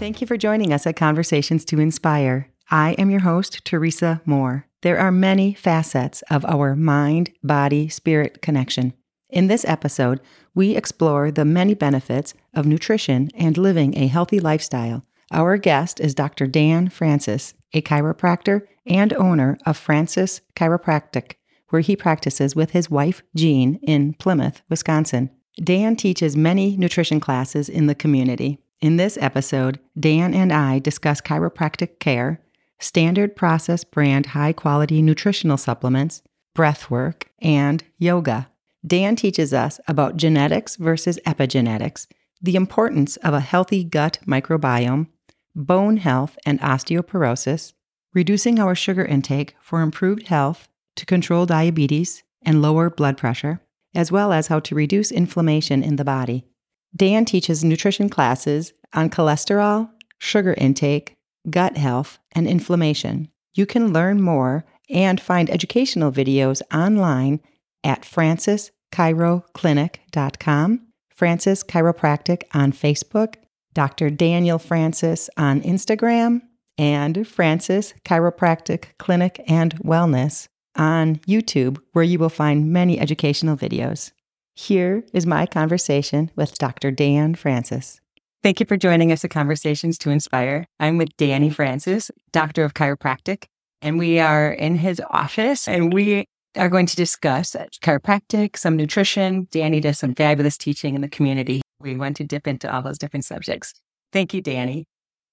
Thank you for joining us at Conversations to Inspire. I am your host, Teresa Moore. There are many facets of our mind body spirit connection. In this episode, we explore the many benefits of nutrition and living a healthy lifestyle. Our guest is Dr. Dan Francis, a chiropractor and owner of Francis Chiropractic, where he practices with his wife, Jean, in Plymouth, Wisconsin. Dan teaches many nutrition classes in the community. In this episode, Dan and I discuss chiropractic care, standard process brand high quality nutritional supplements, breath work, and yoga. Dan teaches us about genetics versus epigenetics, the importance of a healthy gut microbiome, bone health and osteoporosis, reducing our sugar intake for improved health to control diabetes and lower blood pressure, as well as how to reduce inflammation in the body. Dan teaches nutrition classes on cholesterol, sugar intake, gut health, and inflammation. You can learn more and find educational videos online at francischiroclinic.com, Francis Chiropractic on Facebook, Dr. Daniel Francis on Instagram, and Francis Chiropractic Clinic and Wellness on YouTube, where you will find many educational videos. Here is my conversation with Dr. Dan Francis. Thank you for joining us at Conversations to Inspire. I'm with Danny Francis, Doctor of Chiropractic, and we are in his office and we are going to discuss chiropractic, some nutrition. Danny does some fabulous teaching in the community. We want to dip into all those different subjects. Thank you, Danny.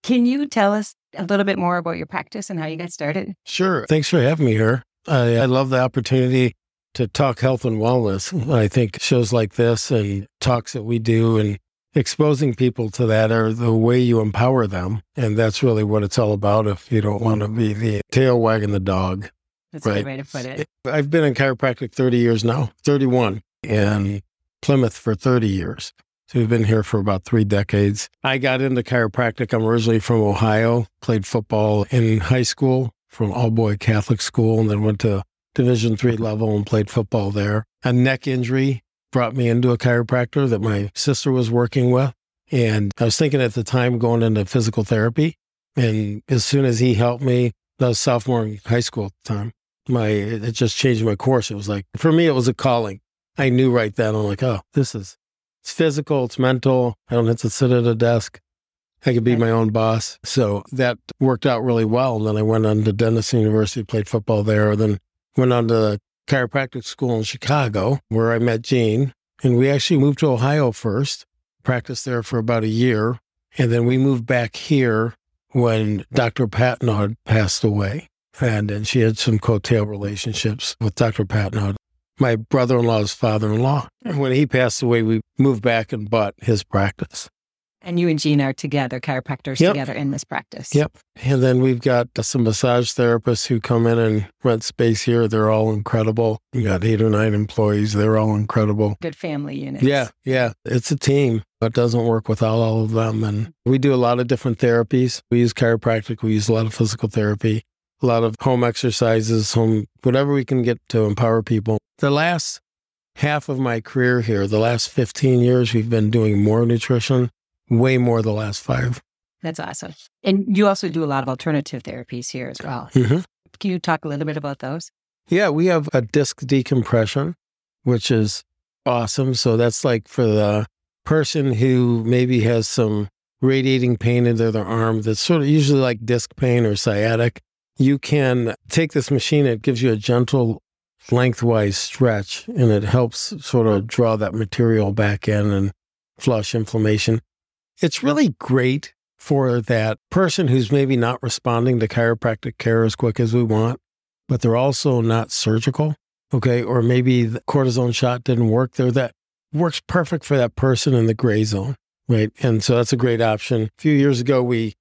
Can you tell us a little bit more about your practice and how you got started? Sure. Thanks for having me here. I, I love the opportunity to talk health and wellness. I think shows like this and talks that we do and exposing people to that are the way you empower them. And that's really what it's all about if you don't want to be the tail wagging the dog. That's right. a good way to put it. I've been in chiropractic 30 years now, 31, in Plymouth for 30 years. So we've been here for about three decades. I got into chiropractic. I'm originally from Ohio, played football in high school from all boy Catholic school, and then went to Division three level and played football there. A neck injury brought me into a chiropractor that my sister was working with. And I was thinking at the time going into physical therapy. And as soon as he helped me, I was sophomore in high school at the time my it just changed my course. It was like for me, it was a calling. I knew right then. I'm like, oh, this is it's physical, it's mental. I don't have to sit at a desk. I could be my own boss. So that worked out really well. And then I went on to Denison University, played football there. Then went on to chiropractic school in Chicago, where I met Jean. And we actually moved to Ohio first, practiced there for about a year. And then we moved back here when Dr. Patton passed away and, and she had some coattail relationships with Dr. Patton, my brother in law's father in law. And when he passed away, we moved back and bought his practice. And you and Jean are together, chiropractors yep. together in this practice. Yep. And then we've got some massage therapists who come in and rent space here. They're all incredible. We got eight or nine employees. They're all incredible. Good family unit. Yeah. Yeah. It's a team. It doesn't work without all of them. And we do a lot of different therapies. We use chiropractic. We use a lot of physical therapy a lot of home exercises, home, whatever we can get to empower people. The last half of my career here, the last 15 years, we've been doing more nutrition, way more the last five. That's awesome. And you also do a lot of alternative therapies here as well. Mm-hmm. Can you talk a little bit about those? Yeah, we have a disc decompression, which is awesome. So that's like for the person who maybe has some radiating pain in their, their arm that's sort of usually like disc pain or sciatic you can take this machine, it gives you a gentle lengthwise stretch and it helps sort of draw that material back in and flush inflammation. It's really great for that person who's maybe not responding to chiropractic care as quick as we want, but they're also not surgical. Okay. Or maybe the cortisone shot didn't work there. That works perfect for that person in the gray zone. Right. And so that's a great option. A few years ago, we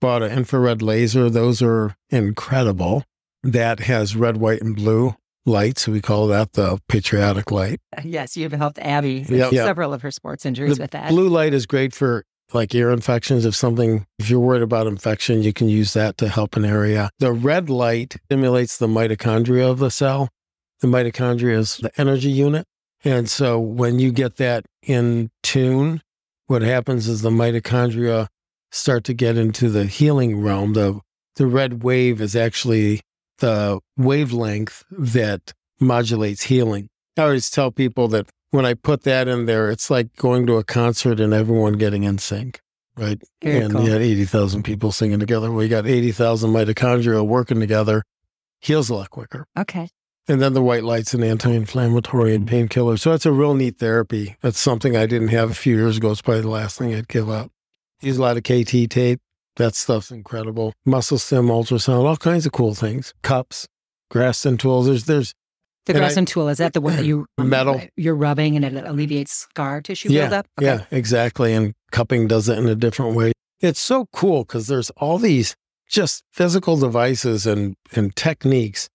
bought an infrared laser. Those are incredible. That has red, white, and blue lights. We call that the patriotic light. Yes, you've helped Abby with yep. several of her sports injuries the with that. Blue light is great for like ear infections. If something, if you're worried about infection, you can use that to help an area. The red light stimulates the mitochondria of the cell. The mitochondria is the energy unit. And so when you get that in tune, what happens is the mitochondria start to get into the healing realm. The the red wave is actually the wavelength that modulates healing. I always tell people that when I put that in there, it's like going to a concert and everyone getting in sync, right? Very and cool. you had 80,000 people singing together. We got 80,000 mitochondria working together, heals a lot quicker. Okay. And then the white light's an anti inflammatory and mm. painkiller. So that's a real neat therapy. That's something I didn't have a few years ago. It's probably the last thing I'd give up. Use a lot of KT tape. That stuff's incredible. Muscle stim, ultrasound, all kinds of cool things. Cups, Graston tools. There's, there's, The And I- tool, is that the one that you Metal. you're rubbing and it alleviates scar tissue yeah, buildup? yeah, exactly. And cupping does it in a different way. It's so cool because there's all these just physical devices and, and techniques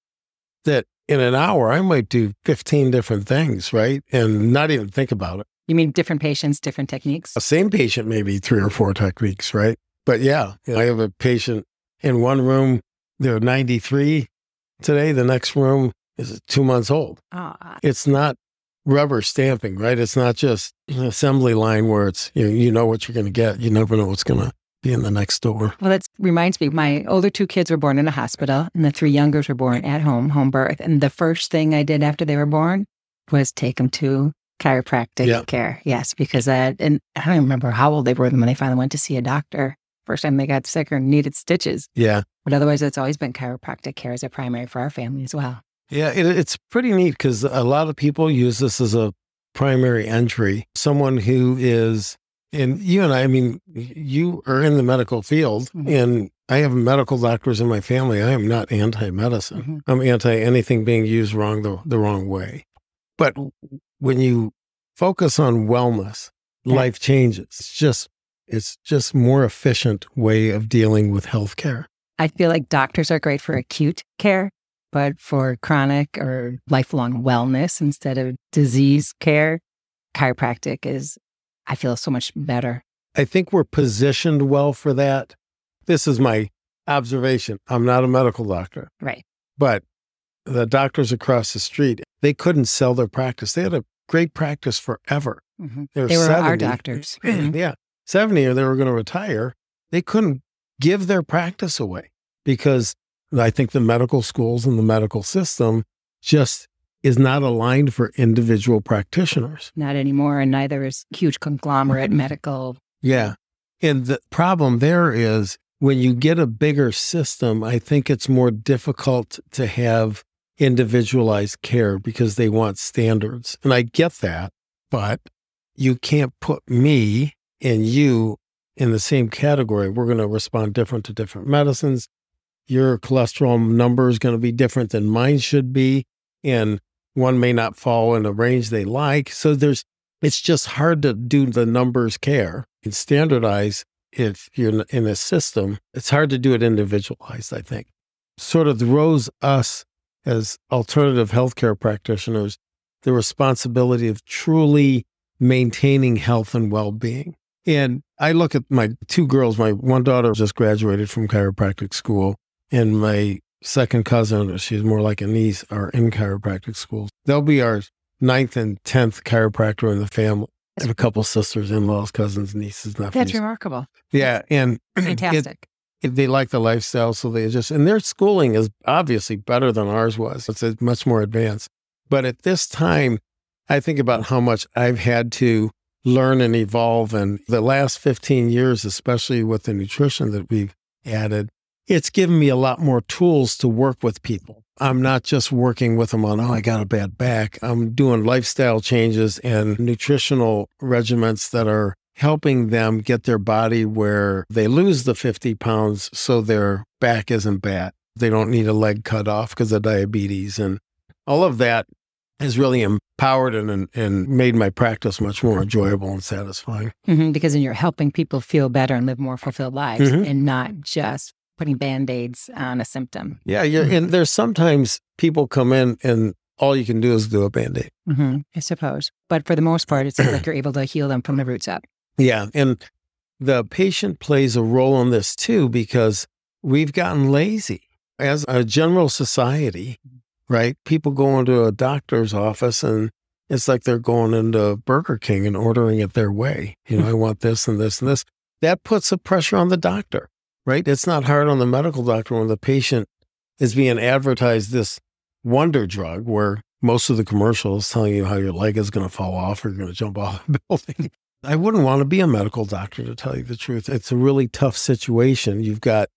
that in an hour I might do 15 different things, right? And not even think about it. You mean different patients, different techniques? a same patient maybe three or four techniques, right? But yeah, I have a patient in one room, they're 93 today. The next room is two months old. Ah, It's not rubber stamping, right? It's not just an assembly line where it's, you know, you know what you're going to get. You never know what's going to be in the next door. well, that reminds me. My older two kids were born in a hospital, and the three youngers were born at home, home birth. And the first thing I did after they were born was take them to chiropractic Yeah. care. Yes, because that, and I don't remember how old they were when they finally went to see a doctor. First time they got sick or needed stitches. Yeah. But otherwise, it's always been chiropractic care as a primary for our family as well. Yeah. It, it's pretty neat because a lot of people use this as a primary entry. Someone who is, and you and I, I mean, you are in the medical field Mhm. and I have medical doctors in my family. I am not anti medicine. Mhm. I'm anti anything being used wrong the, the wrong way. But when you focus on wellness, Yeah. life changes. It's just, it's just more efficient way of dealing with healthcare. I feel like doctors are great for acute care, but for chronic or lifelong wellness instead of disease care, chiropractic is, I feel, so much better. I think we're positioned well for that. This is my observation. I'm not a medical doctor, Right. but the doctors across the street, they couldn't sell their practice. They had a great practice forever. Mhm. They were, They were our 70. doctors. Yeah. 70 or they were going to retire. They couldn't give their practice away because I think the medical schools and the medical system just is not aligned for individual practitioners. Not anymore. And neither is huge conglomerate medical. Yeah. And the problem there is when you get a bigger system, I think it's more difficult to have individualized care because they want standards. And I get that, but you can't put me and you in the same category. We're going to respond different to different medicines. Your cholesterol number is going to be different than mine should be. And one may not fall in a range they like. So there's, it's just hard to do the numbers care and standardize if you're in a system. It's hard to do it individualized, I think. Sort of throws us as alternative healthcare practitioners the responsibility of truly maintaining health and well being. And I look at my two girls, my one daughter just graduated from chiropractic school, and my second cousin, she's more like a niece, are in chiropractic school. They'll be our ninth and tenth chiropractor in the family. I have a couple sisters, in laws, cousins, nieces, nephews. That's remarkable. yeah. And Fantastic. it- they like the lifestyle, so they just and their schooling is obviously better than ours was. It's much more advanced. But at this time, I think about how much I've had to learn and evolve, and the last fifteen years, especially with the nutrition that we've added, it's given me a lot more tools to work with people. I'm not just working with them on, oh, I got a bad back. I'm doing lifestyle changes and nutritional regimens that are helping them get their body where they lose the 50 pounds so their back isn't bad. They don't need a leg cut off because of diabetes. And all of that has really empowered and, and made my practice much more enjoyable and satisfying. Mhm, because then you're helping people feel better and live more fulfilled lives Mhm. and not just putting band aids on a symptom. Yeah, you're, mm. and there's sometimes people come in and all you can do is do a band aid. hmm I suppose. But for the most part, it seems like you're able to heal them from the roots up. Yeah. And the patient plays a role in this too because we've gotten lazy as a general society, mm-hmm. right? People go into a doctor's office and it's like they're going into Burger King and ordering it their way. You know, mm. I want this and this and this. that puts a pressure on the doctor, right? It's not hard on the medical doctor when the patient is being advertised this wonder drug where most of the commercials telling you how your leg is going to fall off or you're going to jump off a building. I wouldn't want to be a medical doctor to tell you the truth. It's a really tough situation. You've got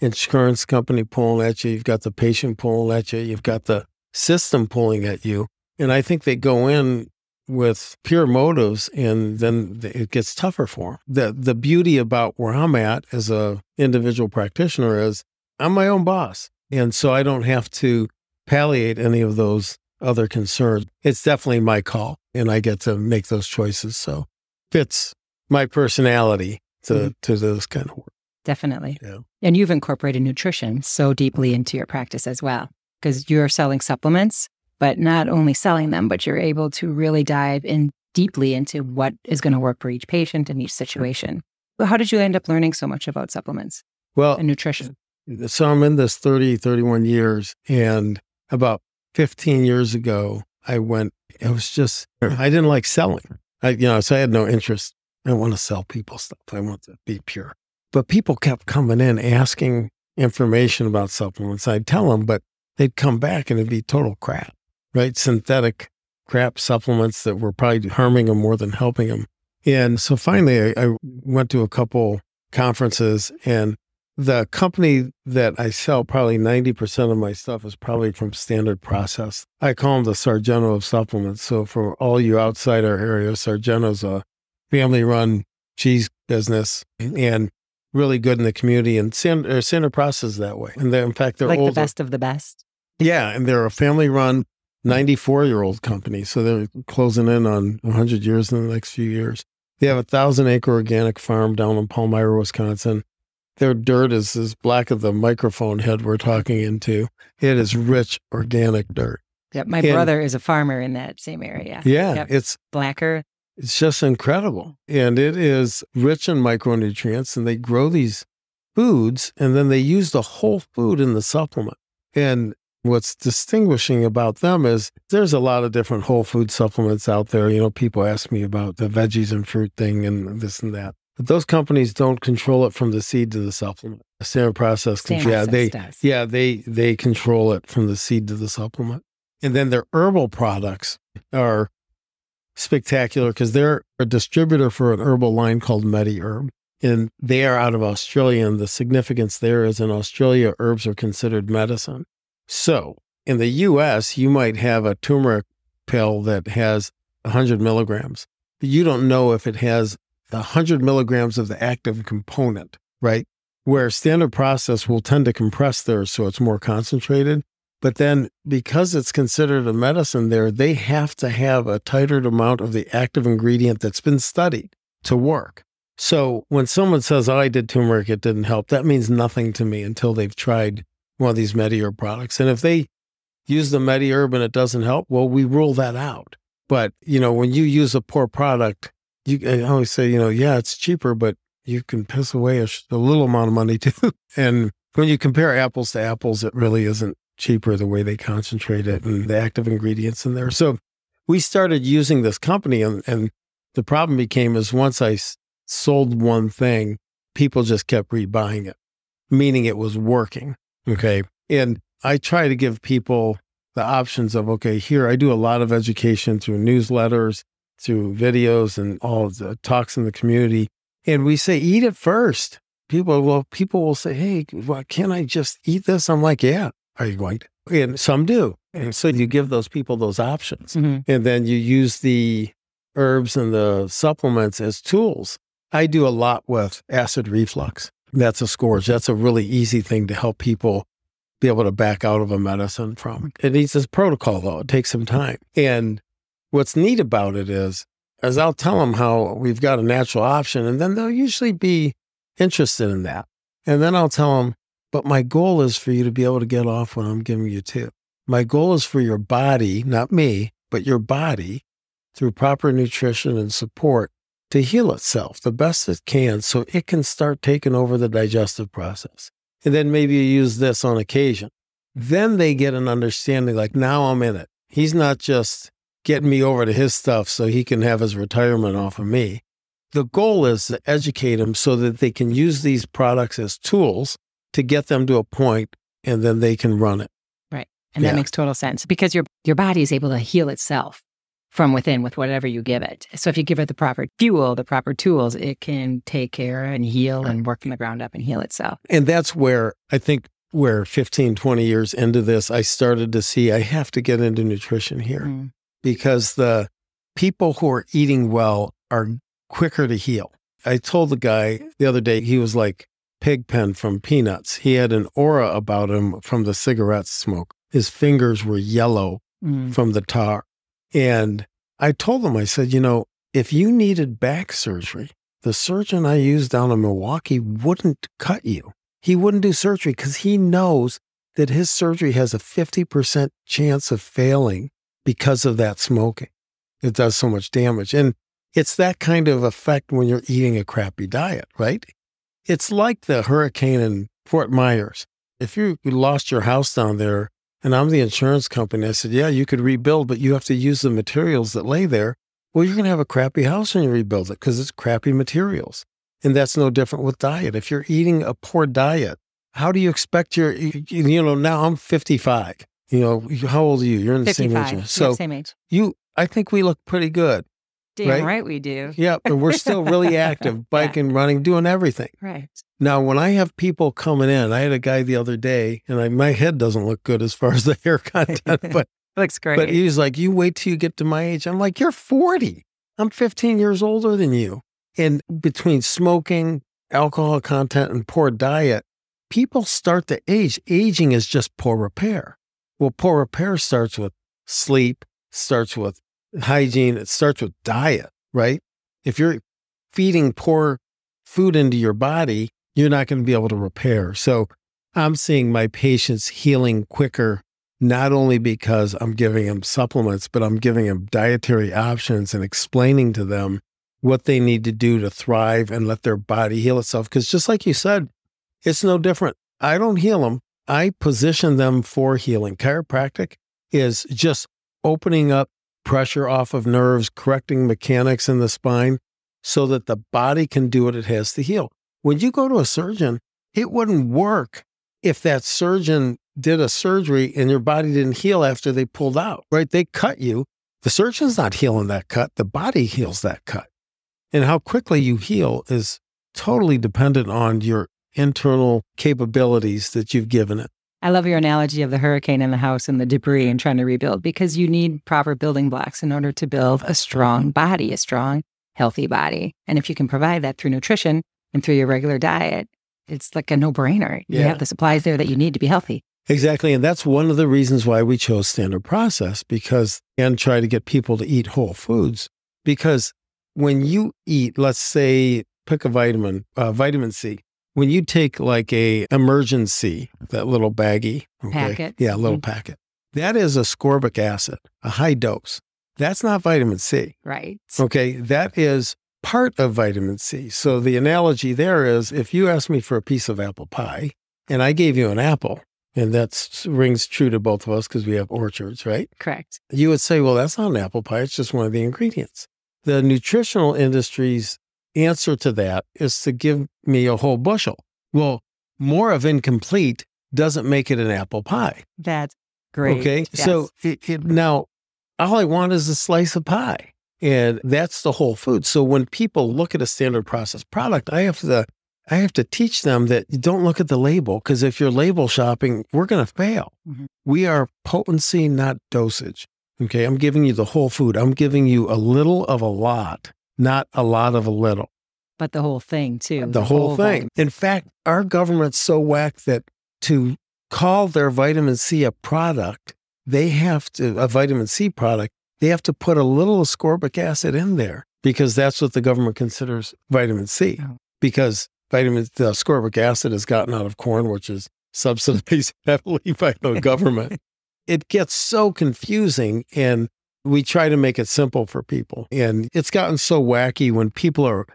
insurance company pulling at you, you've got the patient pulling at you, you've got the system pulling at you. And I think they go in with pure motives and then it gets tougher for them. The the beauty about where I'm at as a individual practitioner is I'm my own boss. And so I don't have to palliate any of those other concerns. It's definitely my call and I get to make those choices. So fits my personality to mm-hmm. to those kind of work. Definitely. Yeah. And you've incorporated nutrition so deeply into your practice as well because you're selling supplements, but not only selling them, but you're able to really dive in deeply into what is going to work for each patient in each situation. Well, how did you end up learning so much about supplements? Well, and nutrition. Uh, so I'm in this 30, 31 years and about 15 years ago, I went, it was just, I didn't like selling. I, you know, so I had no interest. I don't want to sell people stuff. I want to be pure. But people kept coming in asking information about supplements. I'd tell them, but they'd come back and it'd be total crap, right? Synthetic crap supplements that were probably harming them more than helping them. And so finally, I, I went to a couple conferences and the company that I sell, probably 90% of my stuff is probably from Standard Process. I call them the Sargento of supplements. So for all you outside our area, Sargento's a family run cheese business and really good in the community. And Standard, uh, Standard Process is that way. And in fact, they're like older. the best of the best. Yeah. And they're a family run 94 year old company. So they're closing in on 100 years in the next few years. They have a thousand acre organic farm down in Palmyra, Wisconsin their dirt is as black as the microphone head we're talking into. It is rich organic dirt. Yep. My and, brother is a farmer in that same area. Yeah. Yep. It's blacker. It's just incredible. And it is rich in micronutrients. And they grow these foods and then they use the whole food in the supplement. And what's distinguishing about them is there's a lot of different whole food supplements out there. You know, people ask me about the veggies and fruit thing and this and that. But those companies don't control it from the seed to the supplement. The Standard Process, Standard yeah, they, does. yeah, they they control it from the seed to the supplement. And then their herbal products are spectacular because they're a distributor for an herbal line called MediHerb. And they are out of Australia. And the significance there is in Australia, herbs are considered medicine. So in the US, you might have a turmeric pill that has 100 milligrams. But you don't know if it has 100 milligrams of the active component, right? Where standard process will tend to compress there so it's more concentrated. But then because it's considered a medicine there, they have to have a tighter amount of the active ingredient that's been studied to work. So when someone says, oh, I did turmeric, it didn't help, that means nothing to me until they've tried one of these MediHerb products. And if they use the MediHerb and it doesn't help, well, we rule that out. But, you know, when you use a poor product, you I always say, you know, yeah, it's cheaper, but you can piss away a, a little amount of money too. and when you compare apples to apples, it really isn't cheaper the way they concentrate it and the active ingredients in there. So we started using this company, and, and the problem became is once I s- sold one thing, people just kept rebuying it, meaning it was working. Okay. And I try to give people the options of, okay, here I do a lot of education through newsletters through videos and all of the talks in the community. And we say, eat it first. People, well, people will say, hey, well, can I just eat this? I'm like, yeah. Are you going to? And some do. And so you give those people those options. Mm-hmm. And then you use the herbs and the supplements as tools. I do a lot with acid reflux. That's a scourge. That's a really easy thing to help people be able to back out of a medicine from. Mm-hmm. It needs this protocol, though. It takes some time. And what's neat about it is, as I'll tell them how we've got a natural option, and then they'll usually be interested in that. And then I'll tell them, but my goal is for you to be able to get off what I'm giving you too. My goal is for your body, not me, but your body, through proper nutrition and support, to heal itself the best it can so it can start taking over the digestive process. And then maybe you use this on occasion. Then they get an understanding like, now I'm in it. He's not just getting me over to his stuff so he can have his retirement off of me. the goal is to educate them so that they can use these products as tools to get them to a point and then they can run it. Right. And Yeah. that makes total sense because your your body is able to heal itself from within with whatever you give it. So if you give it the proper fuel, the proper tools, it can take care and heal and work from the ground up and heal itself. And that's where I think where 15, 20 years into this, I started to see I have to get into nutrition here Mm. because the people who are eating well are quicker to heal. I told the guy the other day, he was like Pigpen from Peanuts. He had an aura about him from the cigarette smoke. His fingers were yellow Mm. from the tar. And I told them, I said, you know, if you needed back surgery, the surgeon I used down in Milwaukee wouldn't cut you. He wouldn't do surgery because he knows that his surgery has a 50% chance of failing because of that smoking. It does so much damage. And it's that kind of effect when you're eating a crappy diet, right? It's like the hurricane in Fort Myers. If you lost your house down there and I'm the insurance company, I said, yeah, you could rebuild, but you have to use the materials that lay there. Well, you're going to have a crappy house when you rebuild it because it's crappy materials. And that's no different with diet. If you're eating a poor diet, how do you expect your, you know, now I'm 55. You know, how old are you? You're in the same 55. age. Yeah, So same age. you, I think we look pretty good. Damn right? right, we do. Yeah, but we're still really active, biking, running, doing everything. Right. Now, when I have people coming in, I had a guy the other day, and I, my head doesn't look good as far as the hair content, but Looks great. but he's like, "You wait till you get to my age." I'm like, "You're 40. I'm 15 years older than you." And between smoking, alcohol content, and poor diet, people start to age. Aging is just poor repair. Well, poor repair starts with sleep, starts with hygiene, it starts with diet, right? If you're feeding poor food into your body, you're not going to be able to repair. So I'm seeing my patients healing quicker, not only because I'm giving them supplements, but I'm giving them dietary options and explaining to them what they need to do to thrive and let their body heal itself. Because just like you said, it's no different. I don't heal them, I position them for healing. Chiropractic is just opening up pressure off of nerves, correcting mechanics in the spine so that the body can do what it has to heal. When you go to a surgeon, it wouldn't work if that surgeon did a surgery and your body didn't heal after they pulled out, right? They cut you. The surgeon's not healing that cut, the body heals that cut. And how quickly you heal is totally dependent on your internal capabilities that you've given it. I love your analogy of the hurricane and the house and the debris and trying to rebuild because you need proper building blocks in order to build a strong body, a strong, healthy body. And if you can provide that through nutrition and through your regular diet, it's like a no brainer. You have the supplies there that you need to be healthy. Exactly. And that's one of the reasons why we chose standard process because, and try to get people to eat whole foods. Because when you eat, let's say, pick a vitamin, uh, vitamin C, when you take like a Emergen-C, that little baggie, Packet. yeah, a little Mhm. packet, that is ascorbic acid, a high dose. That's not vitamin C. Right. Okay, that is part of vitamin C. So the analogy there is if you ask me for a piece of apple pie and I gave you an apple, and that rings true to both of us because we have orchards, right? Correct. You would say, well, that's not an apple pie, it's just one of the ingredients. The nutritional industry's answer to that is to give me a whole bushel. Well, more of incomplete doesn't make it an apple pie. That's great. Okay. Yes. So it, it, now all I want is a slice of pie. And that's the whole food. So when people look at a standard processed product, I have to I have to teach them that you don't look at the label because if you're label shopping, we're going to fail. Mhm. We are potency, not dosage. Okay. I'm giving you the whole food. I'm giving you a little of a lot, not a lot of a little but the whole thing too. the whole thing. vitamin. In fact, our government's so whacked that to call their vitamin C a product, they have to, a vitamin C product, they have to put a little ascorbic acid in there because that's what the government considers vitamin C. Oh. Because vitamin, the ascorbic acid is gotten out of corn, which is subsidized heavily by the government. it gets so confusing and we try to make it simple for people. And it's gotten so wacky when people are,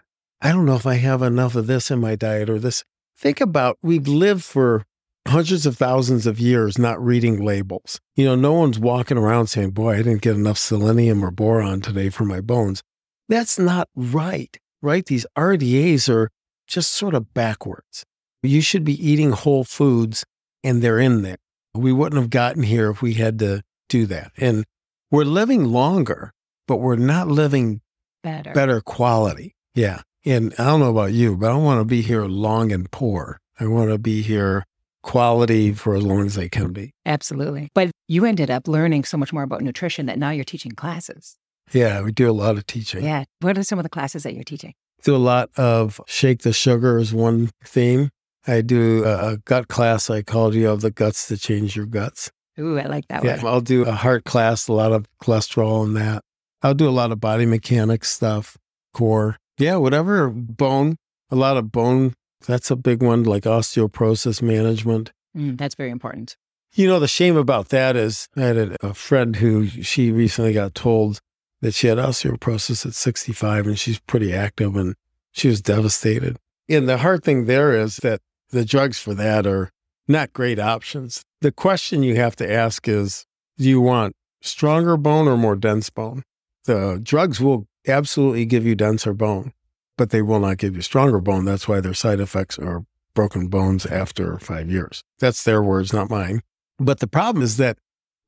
I don't know if I have enough of this in my diet or this. Think about we've lived for hundreds of thousands of years not reading labels. You know, no one's walking around saying, Boy, I didn't get enough selenium or boron today for my bones. That's not right. right? These RDAs are just sort of backwards. You should be eating whole foods and they're in there. We wouldn't have gotten here if we had to do that. And we're living longer, but we're not living better, better quality. Yeah. And I don't know about you, but I want to be here long and poor. I want to be here quality for as long as they can be. Absolutely. But you ended up learning so much more about nutrition that now you're teaching classes. Yeah, we do a lot of teaching. Yeah. What are some of the classes that you're teaching? Do a lot of shake the sugar is one theme. I do a, a gut class. I called you have the guts to change your guts. Ooh, I like that yeah, one. I'll do a heart class, a lot of cholesterol in that. I'll do a lot of body mechanics stuff, core. Yeah, whatever bone, a lot of bone. That's a big one, like osteoporosis management. Mm, that's very important. You know, the shame about that is I had a, a friend who she recently got told that she had osteoporosis at 65 and she's pretty active and she was devastated. And the hard thing there is that the drugs for that are not great options. The question you have to ask is do you want stronger bone or more dense bone? The drugs will absolutely give you denser bone, but they will not give you stronger bone. That's why their side effects are broken bones after five years. That's their words, not mine. But the problem is that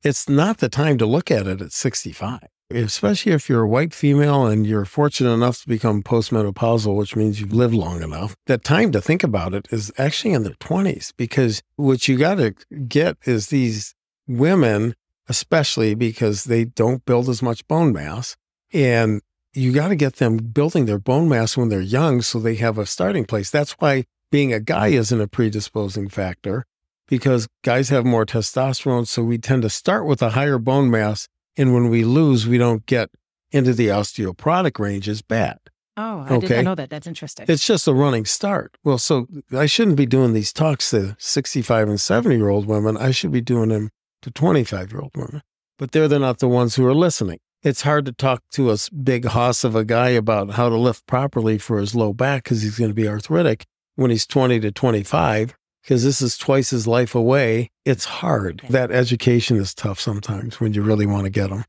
it's not the time to look at it at 65 especially if you're a white female and you're fortunate enough to become postmenopausal, which means you've lived long enough, that time to think about it is actually in their 20s because what you got to get is these women, especially because they don't build as much bone mass. And you got to get them building their bone mass when they're young so they have a starting place. That's why being a guy isn't a predisposing factor because guys have more testosterone. So we tend to start with a higher bone mass and when we lose, we don't get into the osteoporotic range as bad. Oh, I okay? didn't know that. That's interesting. It's just a running start. Well, so I shouldn't be doing these talks to 65 and 70 year old women. I should be doing them to 25 year old women. But they're, they're not the ones who are listening. It's hard to talk to a big hoss of a guy about how to lift properly for his low back because he's going to be arthritic when he's 20 to 25 because this is twice his life away. It's hard. That education is tough sometimes when you really want to get them.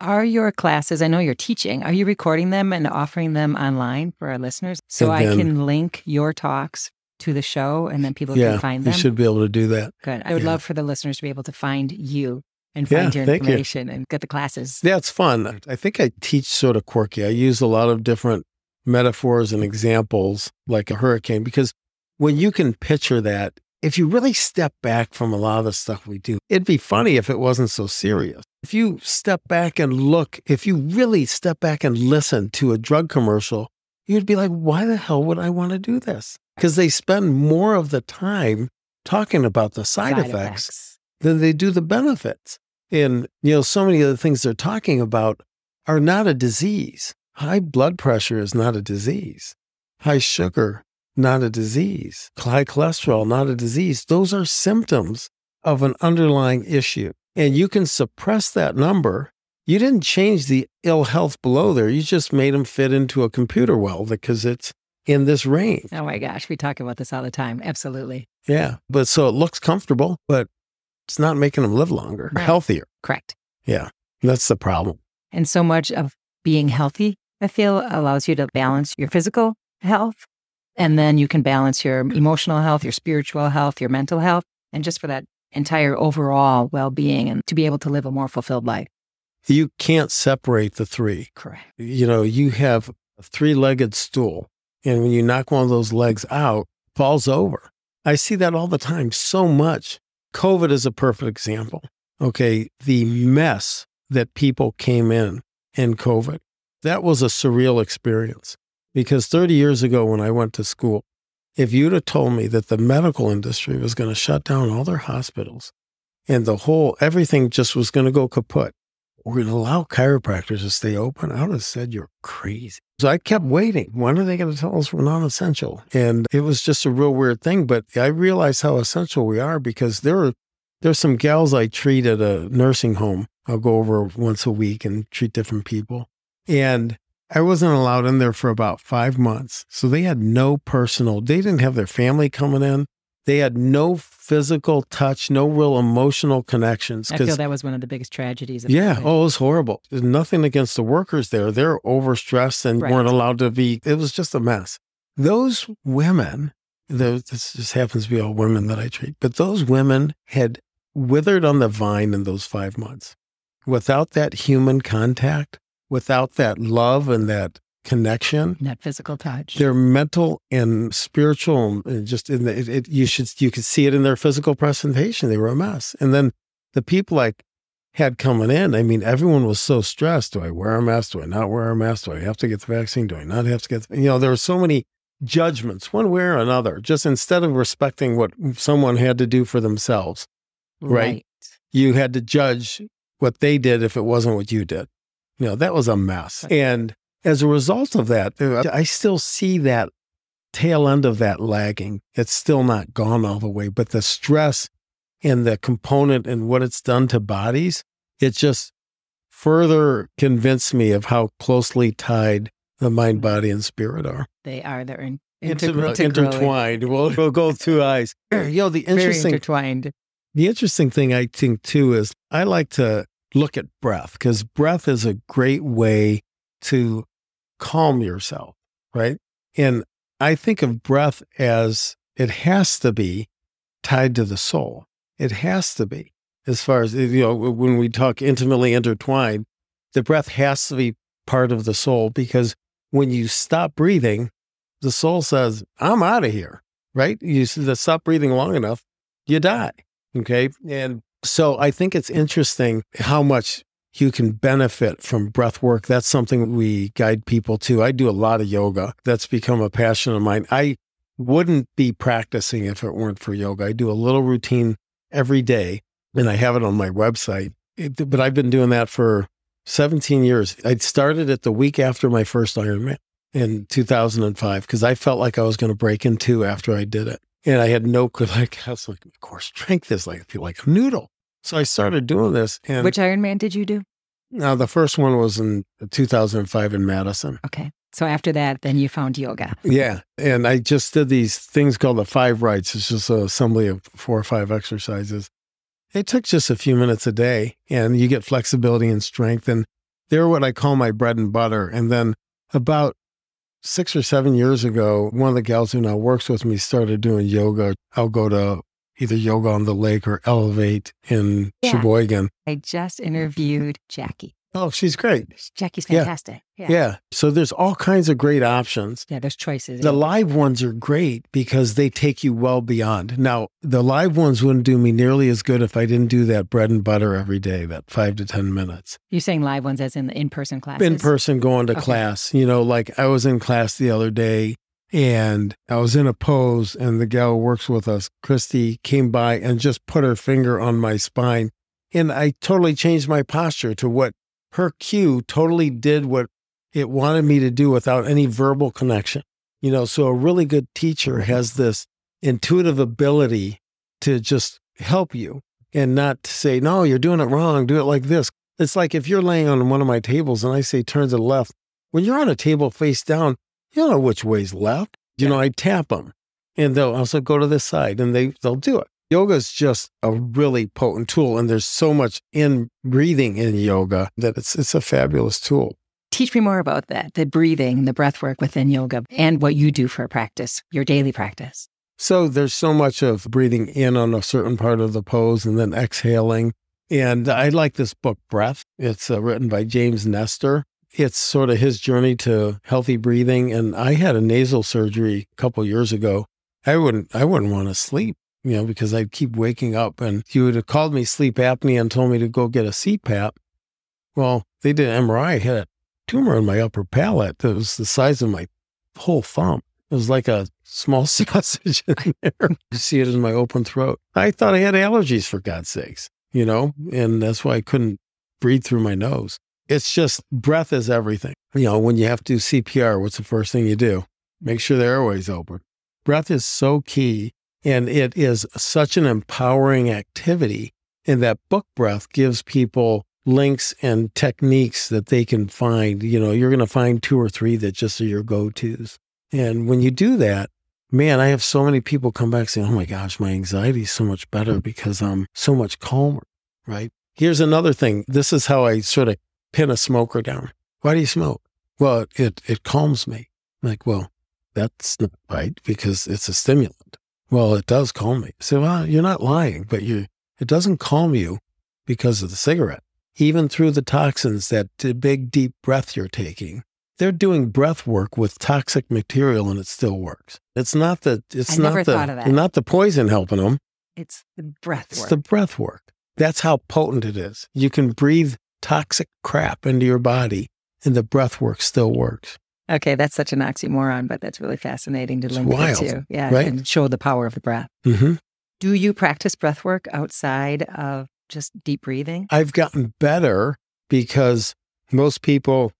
Are your classes, I know you're teaching, are you recording them and offering them online for our listeners so then, I can link your talks to the show and then people yeah, can find them? You should be able to do that. Good. I would yeah. love for the listeners to be able to find you and find yeah, your information you. and get the classes. Yeah, it's fun. I think I teach sort of quirky. I use a lot of different metaphors and examples like a hurricane because when you can picture that, if you really step back from a lot of the stuff we do, it'd be funny if it wasn't so serious. If you step back and look, if you really step back and listen to a drug commercial, you'd be like, why the hell would I want to do this? Because they spend more of the time talking about the side, side effects, effects than they do the benefits. And, you know, so many of the things they're talking about are not a disease. High blood pressure is not a disease. High sugar not a disease. High cholesterol, not a disease. Those are symptoms of an underlying issue. And you can suppress that number. You didn't change the ill health below there. You just made them fit into a computer well because it's in this range. Oh my gosh, we talk about this all the time. Absolutely. Yeah. But so it looks comfortable, but it's not making them live longer, right. healthier. Correct. Yeah. That's the problem. And so much of being healthy, I feel, allows you to balance your physical health and then you can balance your emotional health, your spiritual health, your mental health, and just for that entire overall well being and to be able to live a more fulfilled life. You can't separate the three. Correct. You know, you have a three legged stool, and when you knock one of those legs out, falls over. I see that all the time so much. COVID is a perfect example. Okay. The mess that people came in in COVID, that was a surreal experience. Because 30 years ago, when I went to school, if you'd have told me that the medical industry was going to shut down all their hospitals and the whole, everything just was going to go kaput, we're going to allow chiropractors to stay open, I would have said, you're crazy. So I kept waiting. When are they going to tell us we're non essential? And it was just a real weird thing. But I realized how essential we are because there are there's some gals I treat at a nursing home. I'll go over once a week and treat different people. And I wasn't allowed in there for about five months. So they had no personal, they didn't have their family coming in. They had no physical touch, no real emotional connections. I feel that was one of the biggest tragedies. Of yeah. Oh, it was horrible. There's nothing against the workers there. They're overstressed and Right. weren't allowed to be. It was just a mess. Those women, those, this just happens to be all women that I treat, but those women had withered on the vine in those five months. Without that human contact, without that love and that connection, that physical touch. their mental and spiritual and just in the, it, it, you should you could see it in their physical presentation. They were a mess. And then the people like had coming in. I mean everyone was so stressed. Do i wear a mask? Do i not wear a mask? Do i have to get the vaccine? Do i not have to get the, you know there were so many judgments one way or another just instead of respecting what someone had to do for themselves right. you had to judge what they did if it wasn't what you did. You know, that was a mess. And as a result of that, uh, I still see that tail end of that lagging. It's still not gone all the way, but the stress and the component and what it's done to bodies, it just further convinced me of how closely tied the mind, body, and spirit are. They are. They're in, Inter- integral- intertwined. We'll, we'll go two eyes. You know, the Very interesting intertwined. the interesting thing I think too is I like to look at breath because breath is a great way to calm yourself, right? And I think of breath as it has to be tied to the soul. It has to be, as far as, you know, when we talk intimately intertwined, the breath has to be part of the soul because when you stop breathing, the soul says, I'm out of here, right? You stop breathing long enough, you die. Okay. And so I think it's interesting how much you can benefit from breath work. That's something we guide people to. I do a lot of yoga. That's become a passion of mine. I wouldn't be practicing if it weren't for yoga. I do a little routine every day and I have it on my website. It- but I've been doing that for 17 years. I started it the week after my first Ironman in 2005 because I felt like I was going to break in two after I did it. And I had no, like, I was like, of course, strength is like, I feel like a noodle. So I started doing this. And Which Ironman did you do? now the first one was in 2005 in Madison. Okay. So after that, then you found yoga. Yeah. And I just did these things called the five Rites. It's just an assembly of four or five exercises. It took just a few minutes a day and you get flexibility and strength. And they're what I call my bread and butter. And then about six or seven years ago, one of the gals who now works with me started doing yoga. I'll go to either yoga on the lake or elevate in Yeah. Sheboygan. I just interviewed Jackie. Oh, she's great. Jackie's Yeah. fantastic. Yeah. So there's all kinds of great options. Yeah, there's choices. The live ones are great because they take you well beyond. Now, the live ones wouldn't do me nearly as good if I didn't do that bread and butter every day, that five to 10 minutes. You're saying live ones as in the in-person classes? In person, going to Okay. class. You know, like I was in class the other day and I was in a pose, and the gal who works with us, Christy, came by and just put her finger on my spine. And I totally changed my posture to what her cue totally did what it wanted me to do without any verbal connection. You know, so a really good teacher has this intuitive ability to just help you and not say, no, you're doing it wrong. Do it like this. It's like if you're laying on one of my tables and I say turn to the left, when you're on a table face down, you don't know which way's left. You know, I tap them and they'll also go to this side and they, they'll do it. Yoga is just a really potent tool. And there's so much in breathing in yoga that it's, it's a fabulous tool. Teach me more about that, the breathing, the breath work within yoga, and what you do for practice, your daily practice. So there's so much of breathing in on a certain part of the pose and then exhaling. And I like this book, Breath. It's uh, written by James Nestor. It's sort of his journey to healthy breathing. And I had a nasal surgery a couple years ago. I wouldn't, I wouldn't want to sleep, you know, because I'd keep waking up. And he would have called me sleep apnea and told me to go get a CPAP. Well, they did an MRI. I had a tumor in my upper palate that was the size of my whole thumb. It was like a small sausage in there. You see it in my open throat. I thought I had allergies for God's sakes, you know, and that's why I couldn't breathe through my nose. It's just breath is everything. You know, when you have to do CPR, what's the first thing you do? Make sure the airway's open. Breath is so key and it is such an empowering activity. And that book breath gives people links and techniques that they can find. You know, you're going to find two or three that just are your go tos. And when you do that, man, I have so many people come back saying, oh my gosh, my anxiety is so much better mm-hmm. because I'm so much calmer, right? Here's another thing. This is how I sort of pin a smoker down. Why do you smoke? Well, it, it calms me. I'm like, well, that's not right because it's a stimulant. Well, it does calm me. So, well, you're not lying, but you, it doesn't calm you because of the cigarette. Even through the toxins, that big deep breath you're taking, they're doing breath work with toxic material and it still works. It's not the it's I not the of that. not the poison helping them. It's the breath It's work. the breath work. That's how potent it is. You can breathe toxic crap into your body and the breath work still works. Okay, that's such an oxymoron, but that's really fascinating to link wild, it to. Yeah, right? and show the power of the breath. hmm Do you practice breath work outside of just deep breathing? I've gotten better because most people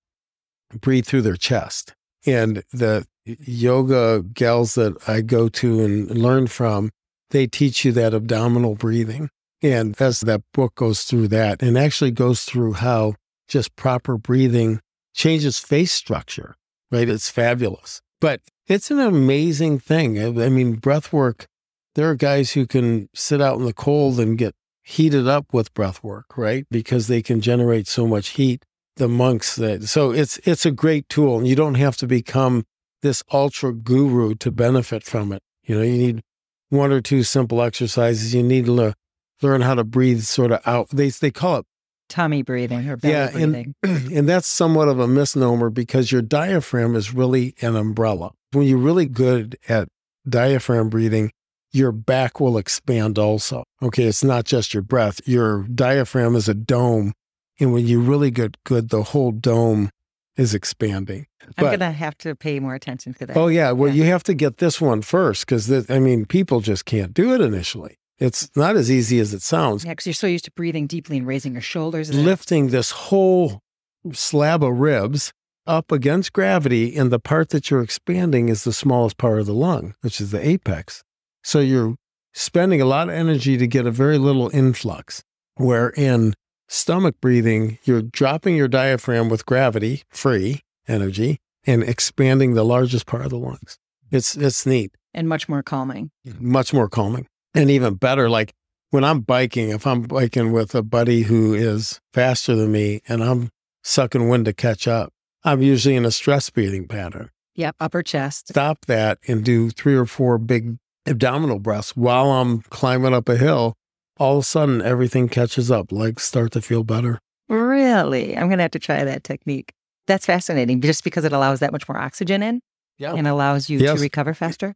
breathe through their chest. And the yoga gals that I go to and learn from, they teach you that abdominal breathing. And as that book goes through that and actually goes through how just proper breathing changes face structure, right? It's fabulous. But it's an amazing thing. I I mean, breath work, there are guys who can sit out in the cold and get heated up with breath work, right? Because they can generate so much heat. The monks that so it's it's a great tool, and you don't have to become this ultra guru to benefit from it. You know, you need one or two simple exercises. You need to le- learn how to breathe sort of out. They they call it Tummy breathing or belly Yeah, and- breathing. and that's somewhat of a misnomer because your diaphragm is really an umbrella. When you're really good at diaphragm breathing, your back will expand also. Okay, it's not just your breath. Your diaphragm is a dome. And when you're really get good, the whole dome is expanding. I'm going to have to pay more attention to that. Oh, yeah. Well, Yeah. you have to get this one first because, I mean, people just can't do it initially. It's not as easy as it sounds. Yeah, because you're so used to breathing deeply and raising your shoulders. and- lifting this whole slab of ribs up against gravity, and the part that you're expanding is the smallest part of the lung, which is the apex. So you're spending a lot of energy to get a very little influx. Where in stomach breathing, you're dropping your diaphragm with gravity, free energy, and expanding the largest part of the lungs. It's it's neat and much more calming. much more calming and even better like when i'm biking if i'm biking with a buddy who is faster than me and i'm sucking wind to catch up i'm usually in a stress breathing pattern Yep, upper chest. stop that and do three or four big abdominal breaths while i'm climbing up a hill all of a sudden everything catches up legs start to feel better Really? I'm going to have to try that technique. That's fascinating just because it allows that much more oxygen in yeah and allows you Yes. to recover faster.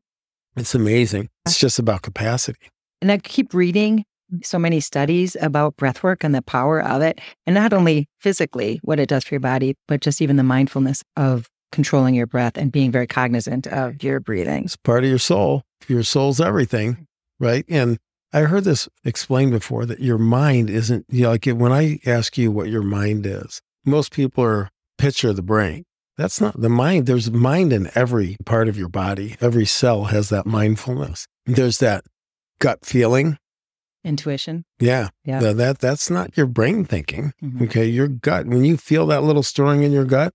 It's amazing it's just about capacity And I keep reading so many studies about breath work and the power of it. And not only physically, what it does for your body, but just even the mindfulness of controlling your breath and being very cognizant of your breathing. It's part of your soul. Your soul's everything, mm. right? And I heard this explained before that your mind isn't, you know, like when I ask you what your mind is, most people are picture the brain. That's not the mind. There's mind in every part of your body. Every cell has that mindfulness. There's that gut feeling. Intuition. Yeah. Yeah. That, that that's not your brain thinking. Mhm. Okay. Your gut, when you feel that little stirring in your gut,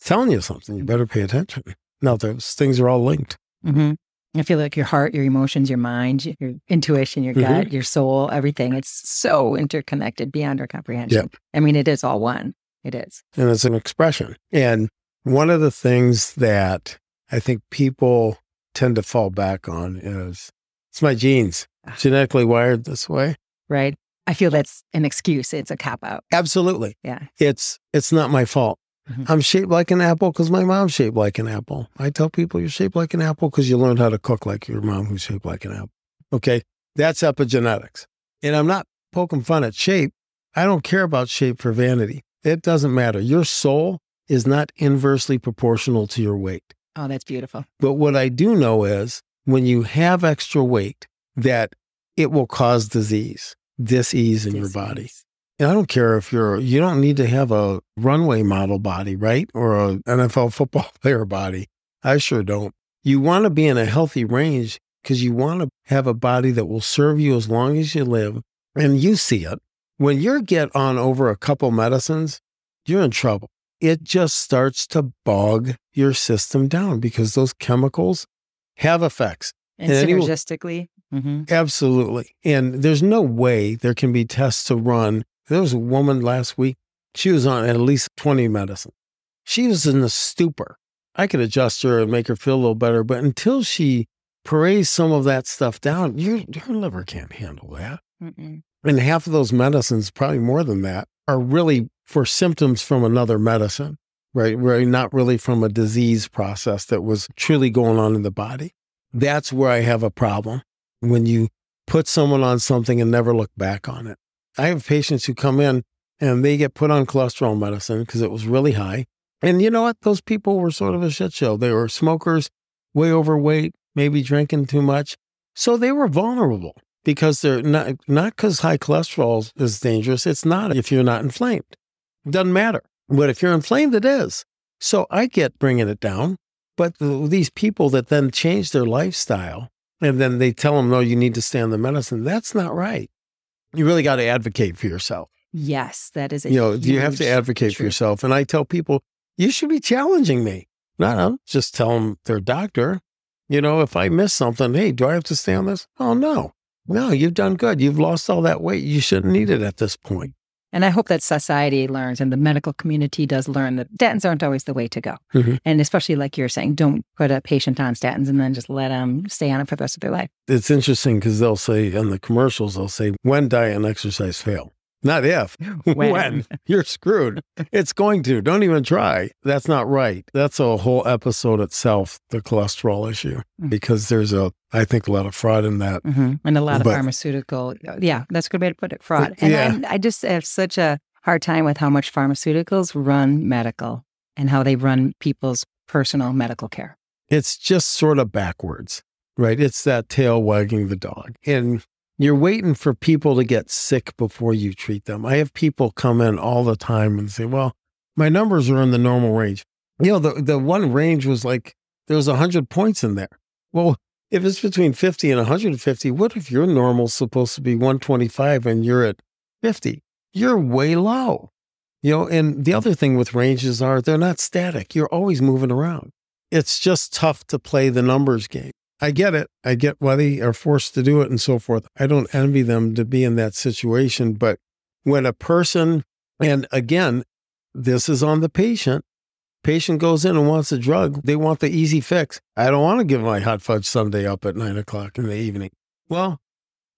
telling you something. You better pay attention. Now, those things are all linked. hmm I feel like your heart, your emotions, your mind, your intuition, your Mhm. gut, your soul, everything. It's so interconnected beyond our comprehension. I mean, it is all one. It is. and it's an expression. And one of the things that I think people tend to fall back on is it's my genes, Ah. genetically wired this way. Right. I feel that's an excuse. It's a cop out. Absolutely. Yeah. It's it's not my fault. Mhm. I'm shaped like an apple because my mom's shaped like an apple. I tell people you're shaped like an apple because you learned how to cook like your mom who's shaped like an apple. Okay. That's epigenetics. And I'm not poking fun at shape. I don't care about shape for vanity. It doesn't matter. Your soul is not inversely proportional to your weight. Oh, that's beautiful. But what I do know is when you have extra weight, that it will cause disease, disease in your body. And I don't care if you're, you don't need to have a runway model body, right? Or an NFL football player body. I sure don't. You want to be in a healthy range because you want to have a body that will serve you as long as you live. And you see it. When you get on over a couple medicines, you're in trouble. It just starts to bog your system down because those chemicals have effects. And, And anyone- synergistically. hmm Absolutely. And there's no way there can be tests to run. There was a woman last week, she was on at least 20 medicine. She was in a stupor. I could adjust her and make her feel a little better, but until she parades some of that stuff down, your, your liver can't handle that. Mm-mm. And half of those medicines, probably more than that, are really for symptoms from another medicine, right? Right, not really from a disease process that was truly going on in the body. That's where I have a problem when you put someone on something and never look back on it. I have patients who come in and they get put on cholesterol medicine because it was really high. And you know what? Those people were sort of a shit show. They were smokers, way overweight, maybe drinking too much. So they were vulnerable because they're not not because high cholesterol is dangerous. It's not if you're not inflamed. Doesn't matter. But if you're inflamed, it is. So I get bringing it down. But these people that then change their lifestyle and then they tell them, no, you need to stay on the medicine. That's not right. You really got to advocate for yourself. Yes, that is a You know, you have to advocate for yourself. And I tell people, you should be challenging me. Not I'll just tell them their doctor. You know, if I miss something, hey, do I have to stay on this? Oh, no. No, you've done good. You've lost all that weight. You shouldn't need it at this point. And I hope that society learns and the medical community does learn that statins aren't always the way to go. Mhm. And especially like you're saying, don't put a patient on statins and then just let them stay on it for the rest of their life. It's interesting because they'll say in the commercials, they'll say, when diet and exercise fail. Not if, When. when. You're screwed. It's going to. Don't even try. That's not right. That's a whole episode itself, the cholesterol issue, Mm. because there's a, I think, a lot of fraud in that. hmm And a lot of pharmaceutical, yeah, that's a good way to put it, fraud. And Yeah. I, I just have such a hard time with how much pharmaceuticals run medical and how they run people's personal medical care. It's just sort of backwards, right? It's that tail wagging the dog. And you're waiting for people to get sick before you treat them. I have people come in all the time and say, well, my numbers are in the normal range. You know, the, the one range was like, there was 100 points in there. Well, if it's between 50 and 150, what if your normal's supposed to be 125 and you're at 50? You're way low. You know, and the other thing with ranges are they're not static. You're always moving around. It's just tough to play the numbers game. I get it. I get why they are forced to do it and so forth. I don't envy them to be in that situation. But when a person, and again, this is on the patient, patient goes in and wants a drug, they want the easy fix. I don't want to give my hot fudge sundae up at nine o'clock in the evening. Well,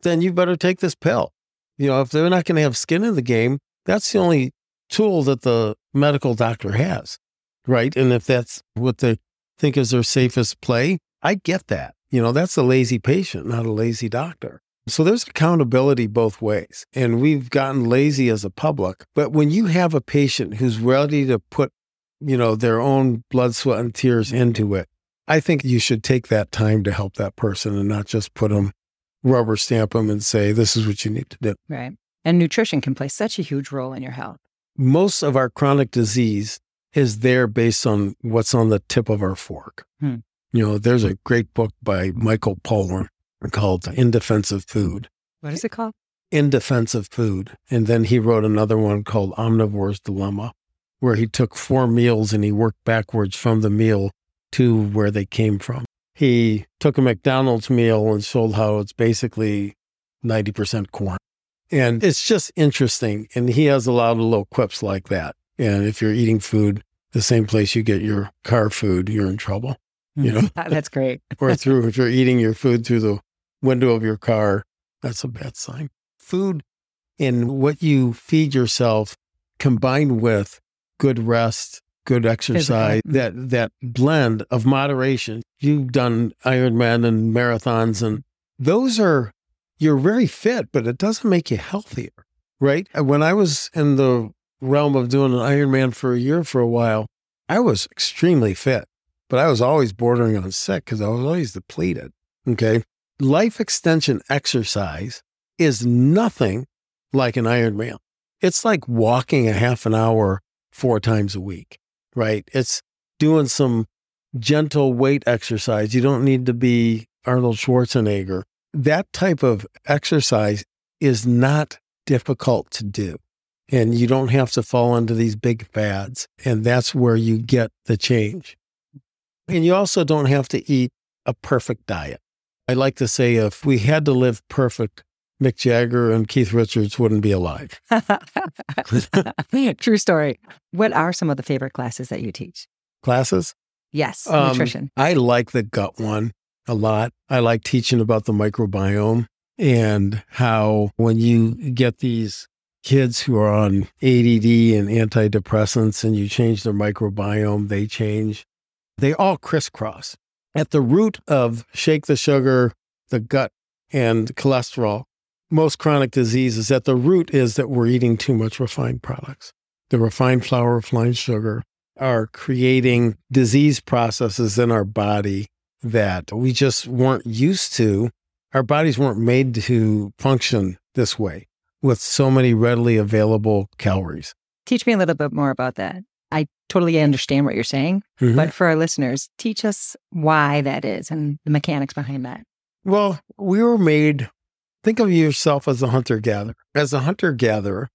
then you better take this pill. You know, if they're not going to have skin in the game, that's the only tool that the medical doctor has, right? And if that's what they think is their safest play, I get that. You know, that's a lazy patient, not a lazy doctor. So there's accountability both ways. And we've gotten lazy as a public. But when you have a patient who's ready to put, you know, their own blood, sweat, and tears into it, I think you should take that time to help that person and not just put them, rubber stamp them and say, this is what you need to do. Right. And nutrition can play such a huge role in your health. most of our chronic disease is there based on what's on the tip of our fork. Hmm. You know, there's a great book by Michael Pollan called In Defense of Food. What is it called? In Defense of Food. And then he wrote another one called Omnivore's Dilemma, where he took four meals and he worked backwards from the meal to where they came from. He took a McDonald's meal and showed how it's basically 90% corn. And it's just interesting. And he has a lot of little quips like that. And if you're eating food, the same place you get your car food, you're in trouble. You mm-hmm. know? That's great. Or through, if you're eating your food through the window of your car, that's a bad sign. Food and what you feed yourself combined with good rest, good exercise, mm-hmm. that, that blend of moderation. You've done Ironman and marathons, and those are, you're very fit, but it doesn't make you healthier, right? When I was in the realm of doing an Ironman for a year for a while, I was extremely fit, but I was always bordering on sick because I was always depleted. Okay. Life extension exercise is nothing like an iron Ironman. It's like walking a half an hour four times a week, right? It's doing some gentle weight exercise. You don't need to be Arnold Schwarzenegger. That type of exercise is not difficult to do. And you don't have to fall into these big fads. And that's where you get the change. And you also don't have to eat a perfect diet. I like to say if we had to live perfect, Mick Jagger and Keith Richards wouldn't be alive. True story. What are some of the favorite classes that you teach? Classes? Yes, Um, nutrition. I like the gut one a lot. I like teaching about the microbiome and how when you get these kids who are on ADD and antidepressants and you change their microbiome, they change. They all crisscross. At the root of shake the sugar, the gut, and cholesterol, most chronic diseases, at the root is that we're eating too much refined products. The refined flour, refined sugar are creating disease processes in our body that we just weren't used to. Our bodies weren't made to function this way with so many readily available calories. Teach me a little bit more about that. I totally understand what you're saying, Mhm. but for our listeners, teach us why that is and the mechanics behind that. Well, we were made, think of yourself as a hunter gatherer. As a hunter gatherer,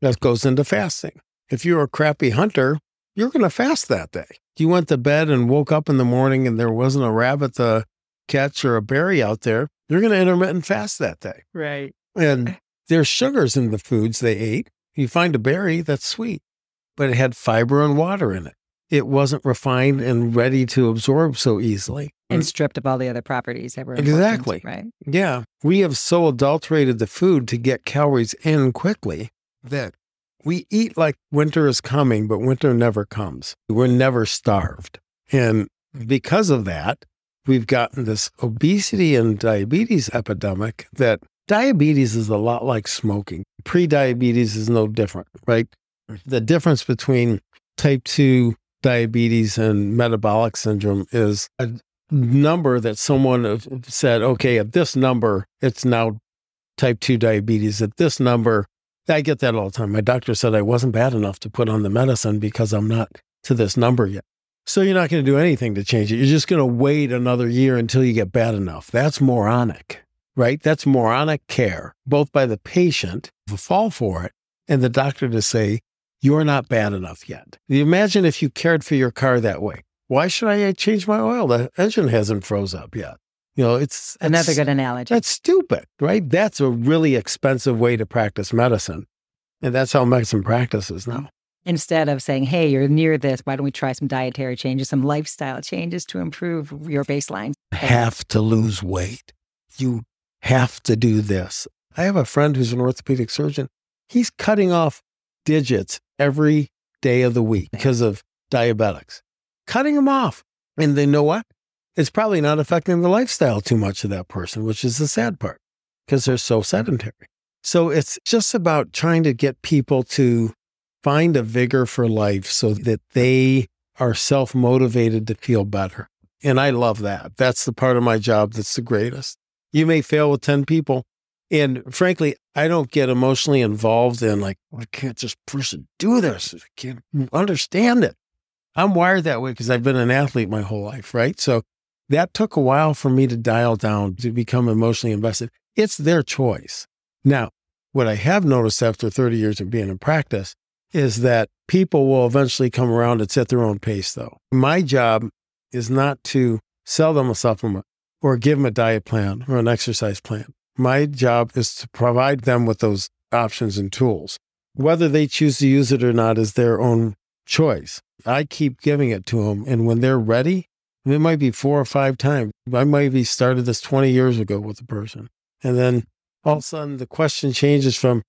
that goes into fasting. If you're a crappy hunter, you're going to fast that day. You went to bed and woke up in the morning and there wasn't a rabbit to catch or a berry out there, you're going to intermittent fast that day. Right. And there's sugars in the foods they ate. You find a berry that's sweet, but it had fiber and water in it. It wasn't refined and ready to absorb so easily. And stripped of all the other properties that were Exactly. right. Yeah, we have so adulterated the food to get calories in quickly that we eat like winter is coming, but winter never comes. We're never starved. And because of that, we've gotten this obesity and diabetes epidemic that diabetes is a lot like smoking. Pre-diabetes is no different, right? The difference between type 2 diabetes and metabolic syndrome is a number that someone said, okay, at this number, it's now type 2 diabetes. At this number, I get that all the time. My doctor said I wasn't bad enough to put on the medicine because I'm not to this number yet. So you're not going to do anything to change it. You're just going to wait another year until you get bad enough. That's moronic, right? That's moronic care, both by the patient to fall for it and the doctor to say, you're not bad enough yet. Imagine if you cared for your car that way. Why should I uh, change my oil? The engine hasn't froze up yet. You know, it's Another good analogy. That's stupid, right? That's a really expensive way to practice medicine. And that's how medicine practices now. Instead of saying, hey, you're near this, why don't we try some dietary changes, some lifestyle changes to improve your baseline? Have to lose weight. You have to do this. I have a friend who's an orthopedic surgeon. He's cutting off digits every day of the week because of diabetics, cutting them off. And they know what? It's probably not affecting the lifestyle too much of that person, which is the sad part because they're so sedentary. So it's just about trying to get people to find a vigor for life so that they are self motivated to feel better. And I love that. That's the part of my job that's the greatest. You may fail with 10 people. And frankly, I don't get emotionally involved in like, oh, why can't this person do this? I can't understand it. I'm wired that way because I've been an athlete my whole life, right? So that took a while for me to dial down to become emotionally invested. It's their choice. Now, what I have noticed after 30 years of being in practice is that people will eventually come around. It's at their own pace, though. My job is not to sell them a supplement or give them a diet plan or an exercise plan. My job is to provide them with those options and tools. Whether they choose to use it or not is their own choice. I keep giving it to them. And when they're ready, it might be four or five times. I might be started this 20 years ago with a person. And then all of a sudden the question changes from,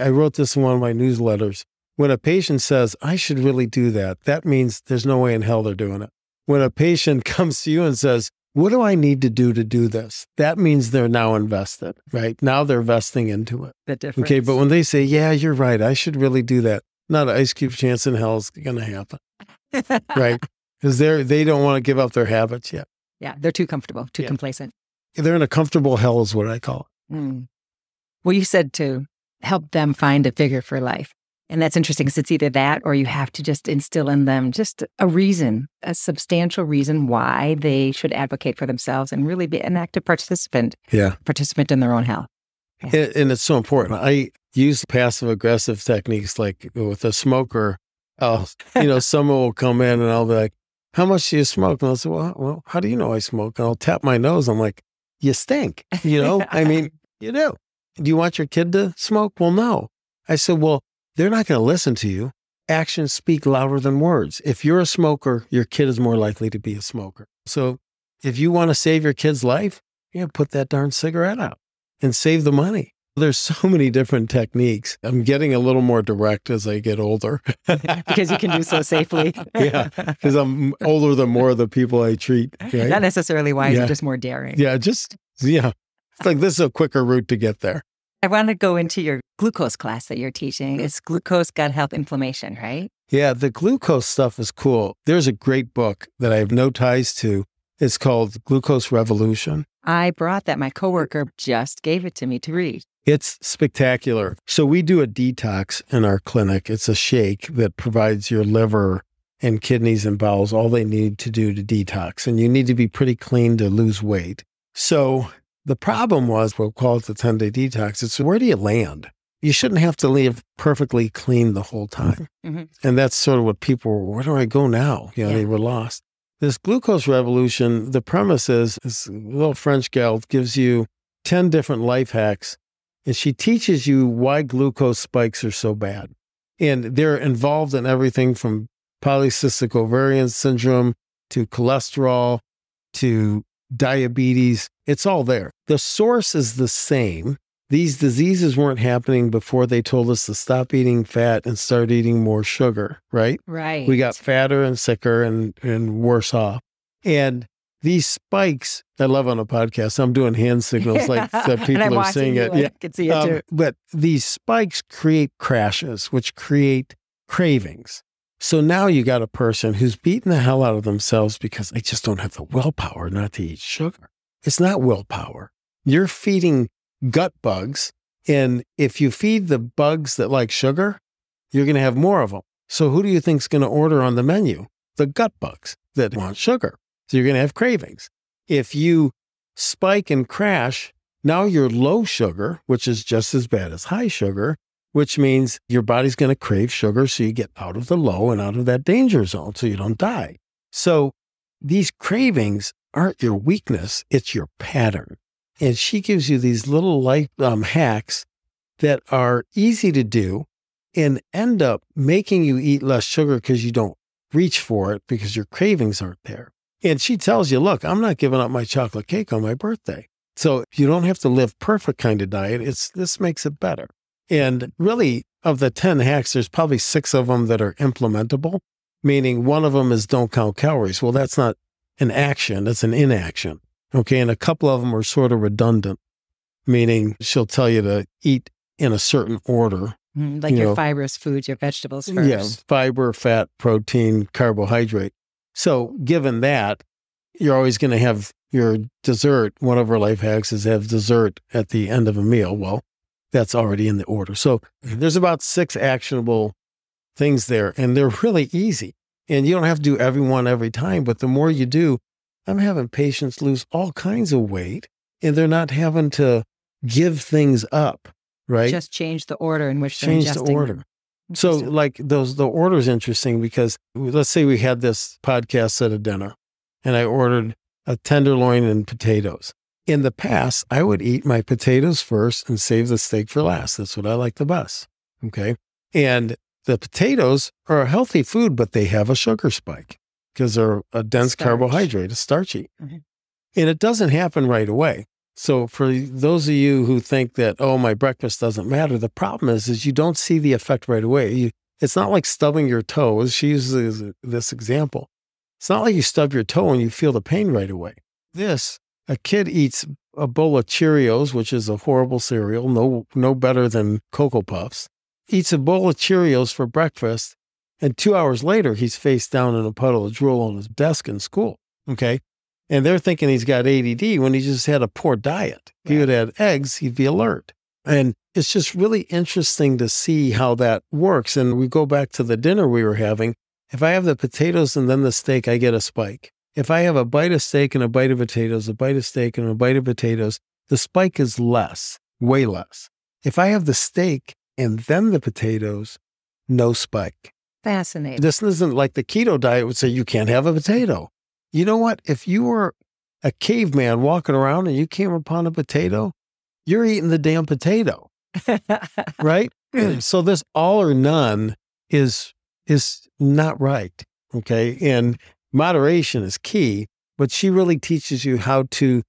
I wrote this in one of my newsletters. When a patient says, I should really do that, that means there's no way in hell they're doing it. When a patient comes to you and says, What do I need to do to do this? That means they're now invested, right? Now they're vesting into it. The difference. Okay. But when they say, Yeah, you're right, I should really do that, not an ice cube chance in hell is going to happen, right? Because they're, they don't want to give up their habits yet. yeah, they're too comfortable, too Yeah. complacent. They're in a comfortable hell, is what I call Mm. Well, you said to help them find a figure for life. And that's interesting because it's either that or you have to just instill in them just a reason, a substantial reason why they should advocate for themselves and really be an active participant. Yeah. participant in their own health. And, and it's so important. I use passive aggressive techniques like with a smoker. I'll, uh, you know, someone will come in and I'll be like, how much do you smoke? And I'll say, well, well, how do you know I smoke? And I'll tap my nose. I'm like, you stink. You know, I mean, you do. Do you want your kid to smoke? Well, no. I said, well, they're not going to listen to you. Actions speak louder than words. If you're a smoker, your kid is more likely to be a smoker. So if you want to save your kid's life, you yeah, put that darn cigarette out and save the money. There's so many different techniques. I'm getting a little more direct as I get older. because you can do so safely. yeah, because I'm older than more of the people I treat. Right? Not necessarily wise, yeah. just more daring. Yeah, just, yeah. It's like this is a quicker route to get there. I want to go into your glucose class that you're teaching. It's glucose gut health inflammation, right? Yeah, the glucose stuff is cool. There's a great book that I have no ties to. It's called Glucose Revolution. I brought that. My coworker just gave it to me to read. It's spectacular. So we do a detox in our clinic. It's a shake that provides your liver and kidneys and bowels all they need to do to detox. And you need to be pretty clean to lose weight. So the problem was, we'll call it the 10 day detox. It's where do you land? You shouldn't have to live perfectly clean the whole time. Mm-hmm. And that's sort of what people were, where do I go now? You know, yeah. they were lost. This glucose revolution, the premise is this little French gal gives you 10 different life hacks and she teaches you why glucose spikes are so bad. And they're involved in everything from polycystic ovarian syndrome to cholesterol to diabetes. It's all there. The source is the same. These diseases weren't happening before they told us to stop eating fat and start eating more sugar, right? Right. We got fatter and sicker and, and worse off. And these spikes, I love on a podcast. I'm doing hand signals like that people are seeing it. Yeah, I can see it um, too. But these spikes create crashes, which create cravings. So now you got a person who's beating the hell out of themselves because they just don't have the willpower not to eat sugar. It's not willpower. You're feeding gut bugs. And if you feed the bugs that like sugar, you're going to have more of them. So who do you think's going to order on the menu? The gut bugs that want sugar. So you're going to have cravings. If you spike and crash, now you're low sugar, which is just as bad as high sugar, which means your body's going to crave sugar. So you get out of the low and out of that danger zone so you don't die. So these cravings aren't your weakness, it's your pattern. And she gives you these little life um, hacks that are easy to do and end up making you eat less sugar because you don't reach for it because your cravings aren't there. And she tells you, look, I'm not giving up my chocolate cake on my birthday. So you don't have to live perfect kind of diet. It's this makes it better. And really, of the 10 hacks, there's probably six of them that are implementable, meaning one of them is don't count calories. Well, that's not an action, that's an inaction. Okay. And a couple of them are sort of redundant, meaning she'll tell you to eat in a certain order. Mm, like you your know, fibrous foods, your vegetables first. Yeah, fiber, fat, protein, carbohydrate. So, given that, you're always going to have your dessert. One of our life hacks is have dessert at the end of a meal. Well, that's already in the order. So, mm-hmm. there's about six actionable things there, and they're really easy. And you don't have to do every one every time, but the more you do, I'm having patients lose all kinds of weight and they're not having to give things up, right? Just change the order in which they're change the order. So, like those, the order is interesting because let's say we had this podcast at a dinner, and I ordered a tenderloin and potatoes. In the past, I would eat my potatoes first and save the steak for last. That's what I like the best. Okay, and the potatoes are a healthy food, but they have a sugar spike because they're a dense Starch. carbohydrate, a starchy, mm-hmm. and it doesn't happen right away. So for those of you who think that oh my breakfast doesn't matter, the problem is is you don't see the effect right away. You, it's not like stubbing your toe. She uses this example. It's not like you stub your toe and you feel the pain right away. This a kid eats a bowl of Cheerios, which is a horrible cereal, no no better than Cocoa Puffs. Eats a bowl of Cheerios for breakfast, and two hours later he's face down in a puddle of drool on his desk in school. Okay, and they're thinking he's got ADD when he just had a poor diet. If he would have had eggs, he'd be alert. And it's just really interesting to see how that works. And we go back to the dinner we were having. If I have the potatoes and then the steak, I get a spike. If I have a bite of steak and a bite of potatoes, a bite of steak and a bite of potatoes, the spike is less, way less. If I have the steak and then the potatoes, no spike. Fascinating. This isn't like the keto diet would say you can't have a potato. You know what? If you were a caveman walking around and you came upon a potato, you're eating the damn potato. right? so this all or none is is not right. Okay. And moderation is key, but she really teaches you how to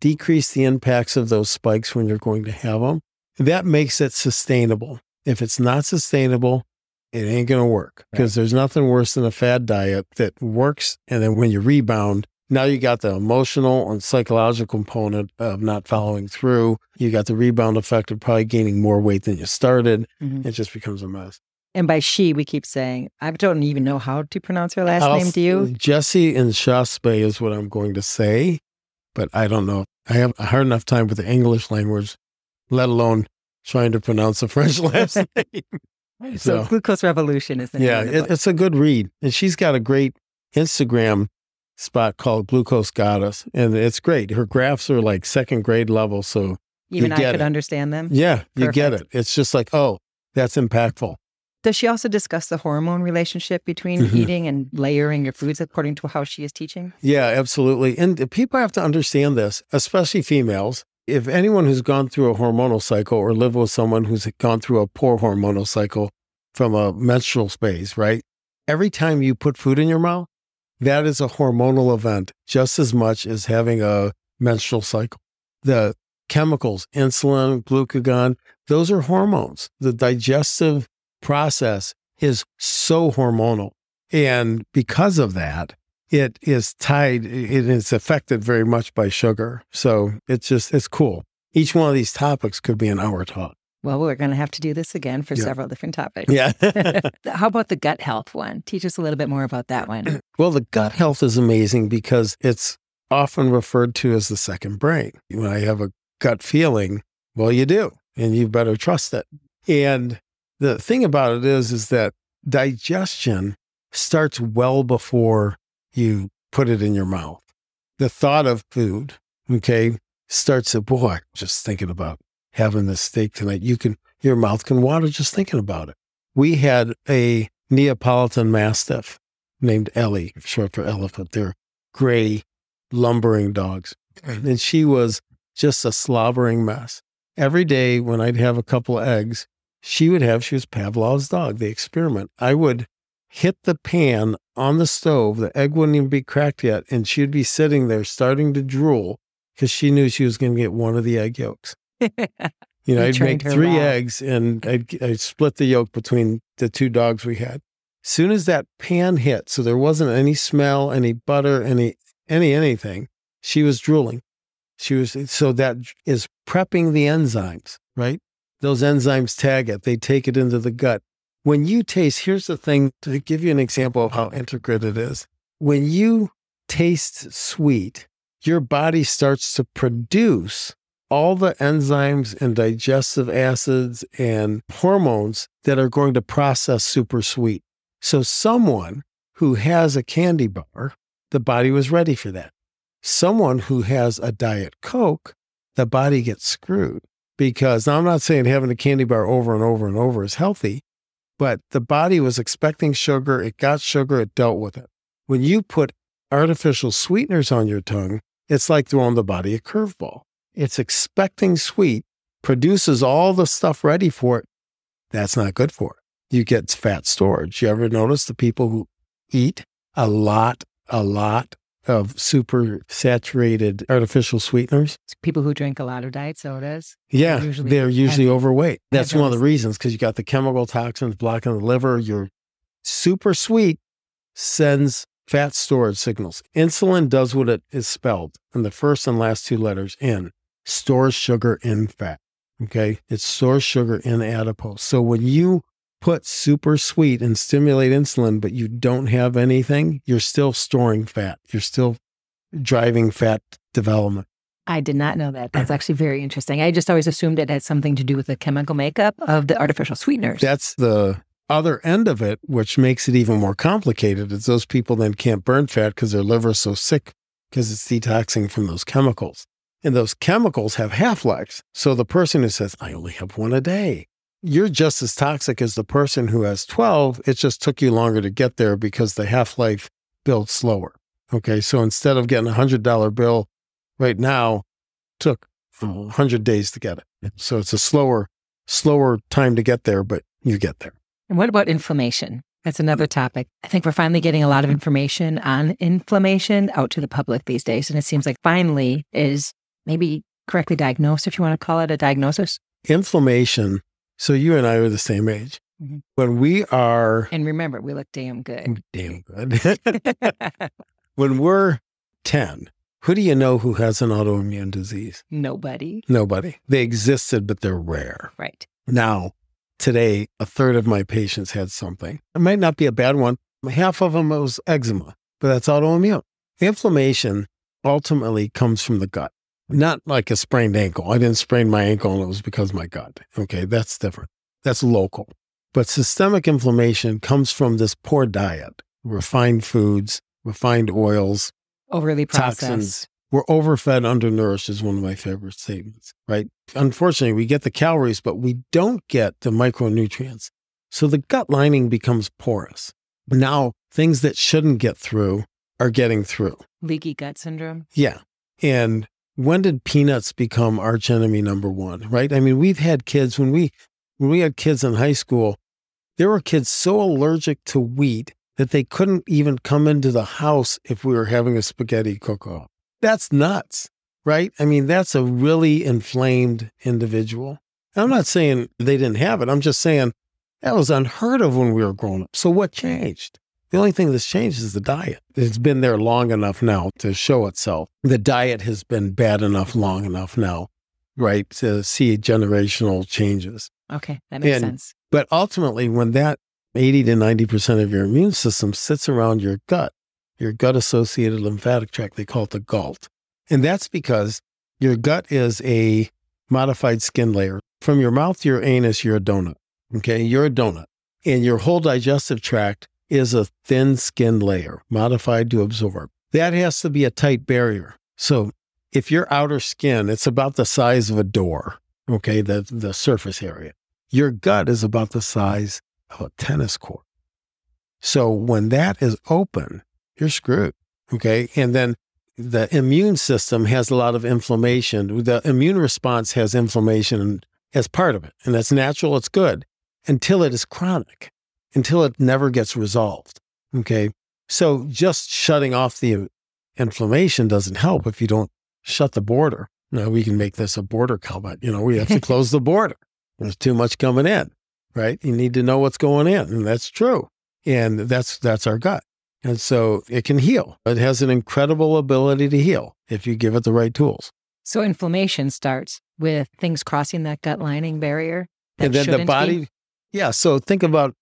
decrease the impacts of those spikes when you're going to have them. That makes it sustainable. If it's not sustainable, it ain't going to work because right. there's nothing worse than a fad diet that works. And then when you rebound, now you got the emotional and psychological component of not following through. You got the rebound effect of probably gaining more weight than you started. Mm-hmm. It just becomes a mess. And by she, we keep saying, I don't even know how to pronounce her last I'll, name. Do you? Jessie Inchauspé is what I'm going to say, but I don't know. I have a hard enough time with the English language, let alone trying to pronounce a French last name. so, so, Glucose Revolution is the name. Yeah, it, it's a good read. And she's got a great Instagram spot called Glucose Goddess. And it's great. Her graphs are like second grade level. So even I could it. understand them. Yeah, Perfect. you get it. It's just like, oh, that's impactful. Does she also discuss the hormone relationship between mm-hmm. eating and layering your foods according to how she is teaching? Yeah, absolutely. And people have to understand this, especially females. If anyone who's gone through a hormonal cycle or lived with someone who's gone through a poor hormonal cycle from a menstrual phase, right? Every time you put food in your mouth, that is a hormonal event just as much as having a menstrual cycle. The chemicals, insulin, glucagon, those are hormones. The digestive process is so hormonal. And because of that, it is tied, it is affected very much by sugar. So it's just, it's cool. Each one of these topics could be an hour talk. Well, we're going to have to do this again for yeah. several different topics. Yeah. How about the gut health one? Teach us a little bit more about that one. Well, the gut health is amazing because it's often referred to as the second brain. When I have a gut feeling, well, you do, and you better trust it. And the thing about it is, is that digestion starts well before you put it in your mouth. The thought of food, okay, starts at boy, just thinking about having this steak tonight. You can, your mouth can water just thinking about it. We had a Neapolitan Mastiff named Ellie, short for elephant. They're gray, lumbering dogs. And she was just a slobbering mess. Every day when I'd have a couple of eggs, she would have, she was Pavlov's dog, the experiment. I would hit the pan on the stove, the egg wouldn't even be cracked yet, and she'd be sitting there starting to drool because she knew she was going to get one of the egg yolks. you know, I'd make three eggs and I'd, I'd split the yolk between the two dogs we had. Soon as that pan hit, so there wasn't any smell, any butter, any any anything, she was drooling. She was so that is prepping the enzymes, right? Those enzymes tag it, they take it into the gut. When you taste, here's the thing to give you an example of how intricate it is. When you taste sweet, your body starts to produce all the enzymes and digestive acids and hormones that are going to process super sweet. So, someone who has a candy bar, the body was ready for that. Someone who has a Diet Coke, the body gets screwed because I'm not saying having a candy bar over and over and over is healthy, but the body was expecting sugar. It got sugar, it dealt with it. When you put artificial sweeteners on your tongue, it's like throwing the body a curveball it's expecting sweet, produces all the stuff ready for it. That's not good for it. You get fat storage. You ever notice the people who eat a lot, a lot of super saturated artificial sweeteners? People who drink a lot of diet sodas. Yeah, they're usually, they're usually overweight. That's one of the reasons because you got the chemical toxins blocking the liver. You're super sweet sends fat storage signals. Insulin does what it is spelled in the first and last two letters in stores sugar in fat. Okay. It stores sugar in adipose. So when you put super sweet and stimulate insulin, but you don't have anything, you're still storing fat. You're still driving fat development. I did not know that. That's actually very interesting. I just always assumed it had something to do with the chemical makeup of the artificial sweeteners. That's the other end of it, which makes it even more complicated, is those people then can't burn fat because their liver is so sick because it's detoxing from those chemicals. And those chemicals have half lives. So the person who says, I only have one a day, you're just as toxic as the person who has 12. It just took you longer to get there because the half life builds slower. Okay. So instead of getting a $100 bill right now, took mm-hmm. a 100 days to get it. So it's a slower, slower time to get there, but you get there. And what about inflammation? That's another topic. I think we're finally getting a lot of mm-hmm. information on inflammation out to the public these days. And it seems like finally is maybe correctly diagnosed, if you want to call it a diagnosis. Inflammation. So you and I are the same age. Mm-hmm. When we are. And remember, we look damn good. Damn good. when we're 10, who do you know who has an autoimmune disease? Nobody. Nobody. They existed, but they're rare. Right. Now, today, a third of my patients had something. It might not be a bad one. Half of them was eczema, but that's autoimmune. Inflammation ultimately comes from the gut, not like a sprained ankle. I didn't sprain my ankle and it was because of my gut. Okay, that's different. That's local. But systemic inflammation comes from this poor diet, refined foods, refined oils, overly processed. Toxins. We're overfed, undernourished is one of my favorite statements, right? Unfortunately, we get the calories, but we don't get the micronutrients. So the gut lining becomes porous. Now, things that shouldn't get through are getting through. Leaky gut syndrome? Yeah. And when did peanuts become arch enemy number one, right? I mean, we've had kids when we when we had kids in high school, there were kids so allergic to wheat that they couldn't even come into the house if we were having a spaghetti cook off. That's nuts, right? I mean, that's a really inflamed individual. I'm not saying they didn't have it. I'm just saying that was unheard of when we were growing up. So what changed? The only thing that's changed is the diet. It's been there long enough now to show itself. The diet has been bad enough long enough now, right, to see generational changes. Okay, that makes and, sense. But ultimately, when that 80 to 90% of your immune system sits around your gut, your gut associated lymphatic tract. They call it the GALT. And that's because your gut is a modified skin layer. From your mouth to your anus, you're a donut. Okay, you're a donut. And your whole digestive tract is a thin skin layer, modified to absorb. That has to be a tight barrier. So if your outer skin, it's about the size of a door, okay, the, the surface area. Your gut is about the size of a tennis court. So when that is open, you're screwed. Okay. And then the immune system has a lot of inflammation. The immune response has inflammation as part of it. And that's natural, it's good until it is chronic, until it never gets resolved. Okay. So just shutting off the inflammation doesn't help if you don't shut the border. Now we can make this a border comment. You know, we have to close the border. There's too much coming in right? You need to know what's going in, and that's true. And that's that's our gut. And so it can heal. It has an incredible ability to heal if you give it the right tools. So inflammation starts with things crossing that gut lining barrier. and then the body, be? yeah. So think about,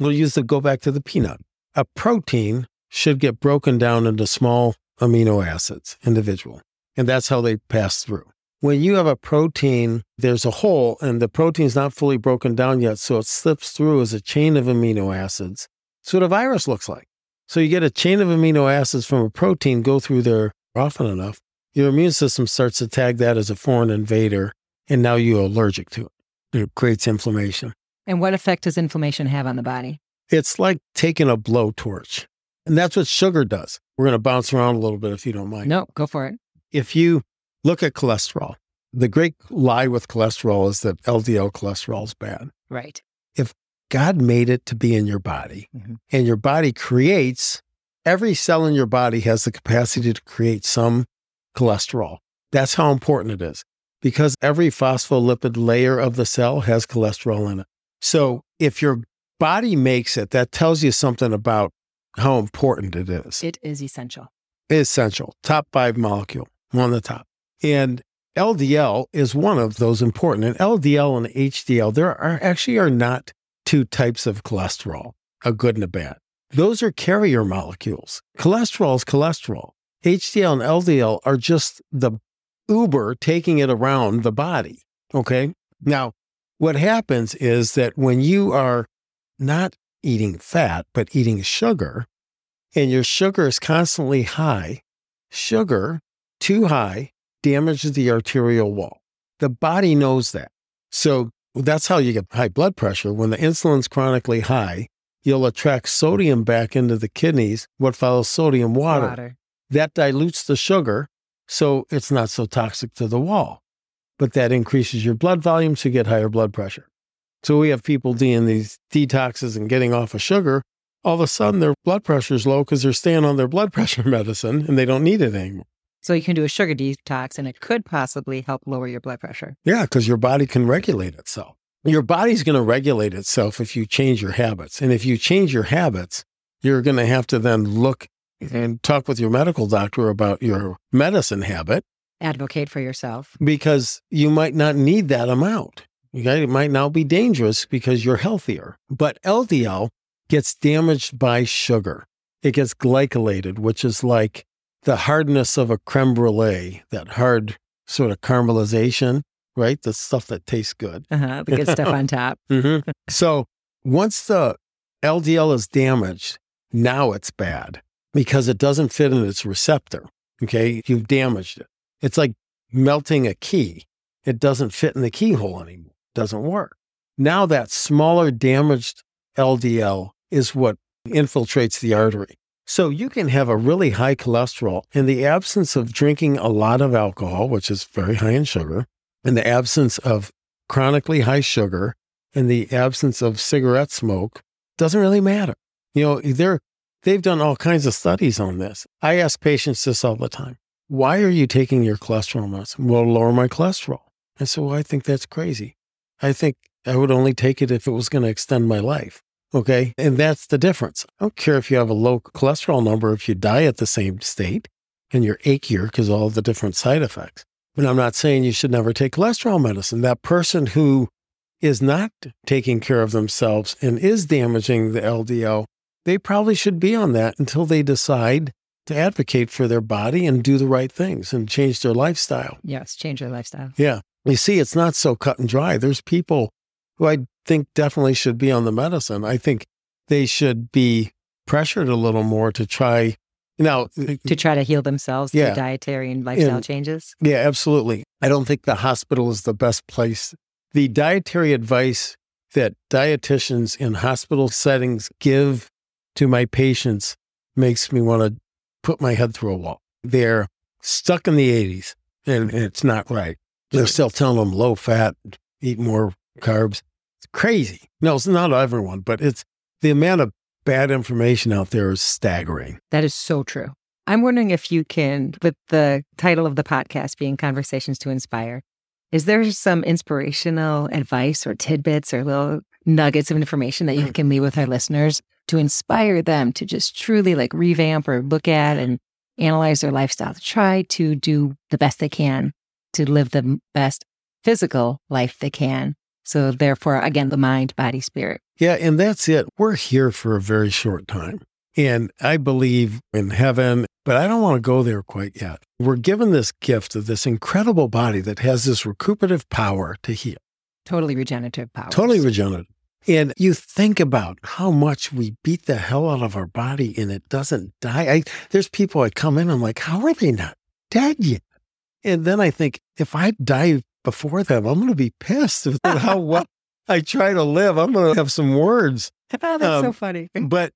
we'll use the go back to the peanut. A protein should get broken down into small amino acids, individual. And that's how they pass through. When you have a protein, there's a hole and the protein's not fully broken down yet, so it slips through as a chain of amino acids. So what a virus looks like. So you get a chain of amino acids from a protein go through there often enough, your immune system starts to tag that as a foreign invader, and now you're allergic to it. It creates inflammation. And what effect does inflammation have on the body? It's like taking a blowtorch. And that's what sugar does. We're going to bounce around a little bit if you don't mind. No, go for it. If you Look at cholesterol. The great lie with cholesterol is that LDL cholesterol is bad. Right. If God made it to be in your body mm-hmm. and your body creates, every cell in your body has the capacity to create some cholesterol. That's how important it is because every phospholipid layer of the cell has cholesterol in it. So if your body makes it, that tells you something about how important it is. It is essential. Essential. Top five molecule, one of the top. And LDL is one of those important. And LDL and HDL, there are actually are not two types of cholesterol, a good and a bad. Those are carrier molecules. Cholesterol is cholesterol. HDL and LDL are just the Uber taking it around the body. Okay. Now, what happens is that when you are not eating fat, but eating sugar, and your sugar is constantly high, sugar too high damages the arterial wall. The body knows that. So That's how you get high blood pressure. When the insulin's chronically high, you'll attract sodium back into the kidneys. What follows sodium? Water. Water. That dilutes the sugar, so it's not so toxic to the wall. But that increases your blood volume, so you get higher blood pressure. So we have people doing these detoxes and getting off of sugar. All of a sudden, their blood pressure is low because they're staying on their blood pressure medicine and they don't need it anymore. So you can do a sugar detox and it could possibly help lower your blood pressure. Yeah, because your body can regulate itself. Your body's going to regulate itself if you change your habits. And if you change your habits, you're going to have to then look and talk with your medical doctor about your medicine habit Advocate for yourself. because you might not need that amount. Okay? It might now be dangerous because you're healthier. But LDL gets damaged by sugar. It gets glycolated, which is like the hardness of a creme brulee, that hard sort of caramelization, right? The stuff that tastes good. Uh-huh, the good stuff on top. Mm-hmm. So once the LDL is damaged, now it's bad because it doesn't fit in its receptor. Okay. You've damaged it. It's like melting a key. It doesn't fit in the keyhole anymore. doesn't work. Now that smaller damaged LDL is what infiltrates the artery. So you can have a really high cholesterol in the absence of drinking a lot of alcohol, which is very high in sugar, in the absence of chronically high sugar, in the absence of cigarette smoke, doesn't really matter. You know, they're, they've done all kinds of studies on this. I ask patients this all the time. Why are you taking your cholesterol medicine? Well, lower my cholesterol. I said, well, I think that's crazy. I think I would only take it if it was going to extend my life. Okay. And that's the difference. I don't care if you have a low cholesterol number, if you die at the same state and you're achier because all the different side effects. But I'm not saying you should never take cholesterol medicine. That person who is not taking care of themselves and is damaging the LDL, they probably should be on that until they decide to advocate for their body and do the right things and change their lifestyle. Yes, change their lifestyle. Yeah. You see, it's not so cut and dry. There's people who I think definitely should be on the medicine. I think they should be pressured a little more to try. Now, To try to heal themselves Yeah. through dietary and lifestyle And- changes. yeah, absolutely. I don't think the hospital is the best place. The dietary advice that dietitians in hospital settings give to my patients makes me want to put my head through a wall. They're stuck in the 80s and it's not right. They're still telling them low fat, eat more carbs. It's crazy. No, it's not everyone, but it's the amount of bad information out there is staggering. That is so true. I'm wondering if you can, with the title of the podcast being Conversations to Inspire, is there some inspirational advice or tidbits or little nuggets of information that you can leave with our listeners to inspire them to just truly like revamp or look at and analyze their lifestyle to try to do the best they can to live the best physical life they can? So, therefore, again, the mind, body, spirit. Yeah, and that's it. We're here for a very short time. And I believe in heaven, but I don't want to go there quite yet. We're given this gift of this incredible body that has this recuperative power to heal, Totally regenerative power. totally regenerative. And you think about how much we beat the hell out of our body and it doesn't die. I, there's people that come in, I'm like, how are they not dead yet? And then I think, if I die before them, I'm going to be pissed with how well I try to live. I'm going to have some words. Oh, that's so Um, funny. but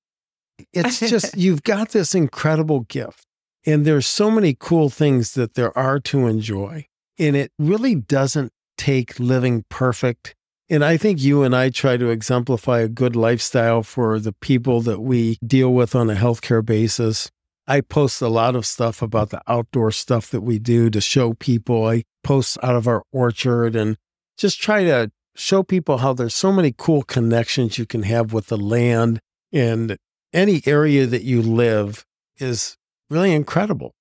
it's just you've got this incredible gift and there's so many cool things that there are to enjoy and it really doesn't take living perfect and i think you and i try to exemplify a good lifestyle for the people that we deal with on a healthcare basis. I post a lot of stuff about the outdoor stuff that we do to show people. I post out of our orchard and just try to show people how there's so many cool connections you can have with the land. And any area that you live is really incredible,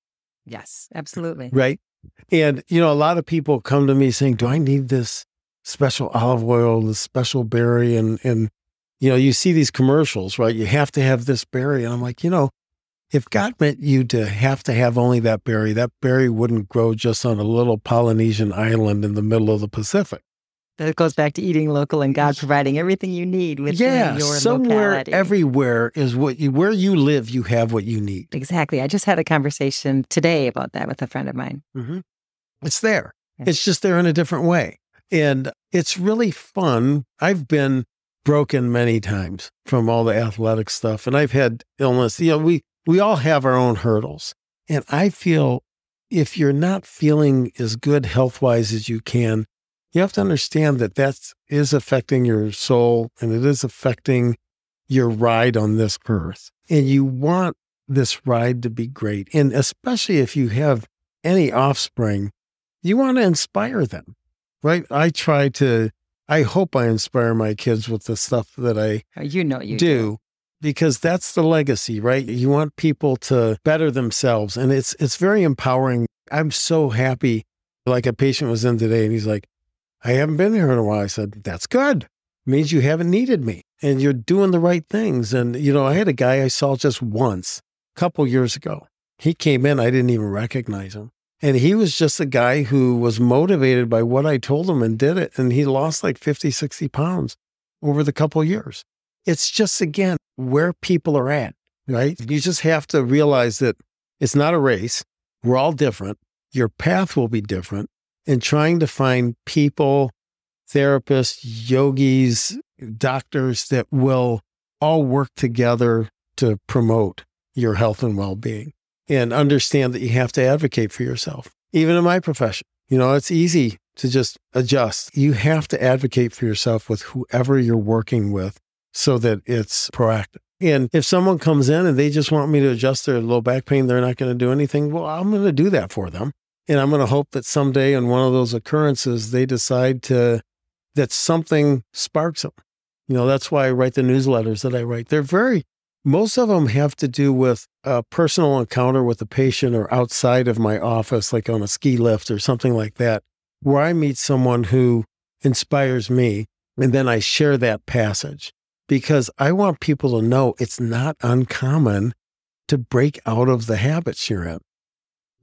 Yes, absolutely. right? And, you know, a lot of people come to me saying, Do I need this special olive oil, this special berry? And, and, you know, you see these commercials, right? You have to have this berry. And I'm like, you know, if God meant you to have to have only that berry, that berry wouldn't grow just on a little Polynesian island in the middle of the Pacific. That goes back to eating local and God providing everything you need within yeah, your somewhere, locality. everywhere is what you, where you live, you have what you need. exactly. I just had a conversation today about that with a friend of mine. hmm It's there. Yeah. It's just there in a different way. And it's really fun. I've been broken many times from all the athletic stuff and I've had illness. You know, we we all have our own hurdles. And I feel if you're not feeling as good health-wise as you can, you have to understand that that is affecting your soul and it is affecting your ride on this earth. And you want this ride to be great. And especially if you have any offspring, you want to inspire them, right? I try to, I hope I inspire my kids with the stuff that I oh, you know you do, do. because that's the legacy, right? You want people to better themselves and it's it's very empowering. I'm so happy. Like a patient was in today and he's like, I haven't been here in a while. I said, That's good. It means you haven't needed me and you're doing the right things. And you know, I had a guy I saw just once a couple years ago. He came in, I didn't even recognize him. And he was just a guy who was motivated by what I told him and did it. And he lost like 50, 60 pounds over the couple years. It's just, again, where people are at, right? You just have to realize that it's not a race. We're all different. Your path will be different. And trying to find people, therapists, yogis, doctors that will all work together to promote your health and well being and understand that you have to advocate for yourself. Even in my profession, you know, it's easy to just adjust. You have to advocate for yourself with whoever you're working with so that it's proactive. And if someone comes in and they just want me to adjust their low back pain, they're not going to do anything. Well, I'm going to do that for them. And I'm going to hope that someday in one of those occurrences, they decide to, that something sparks them. You know, that's why I write the newsletters that I write. They're very most of them have to do with a personal encounter with a patient or outside of my office, like on a ski lift or something like that, where I meet someone who inspires me. And then I share that passage because I want people to know it's not uncommon to break out of the habits you're in.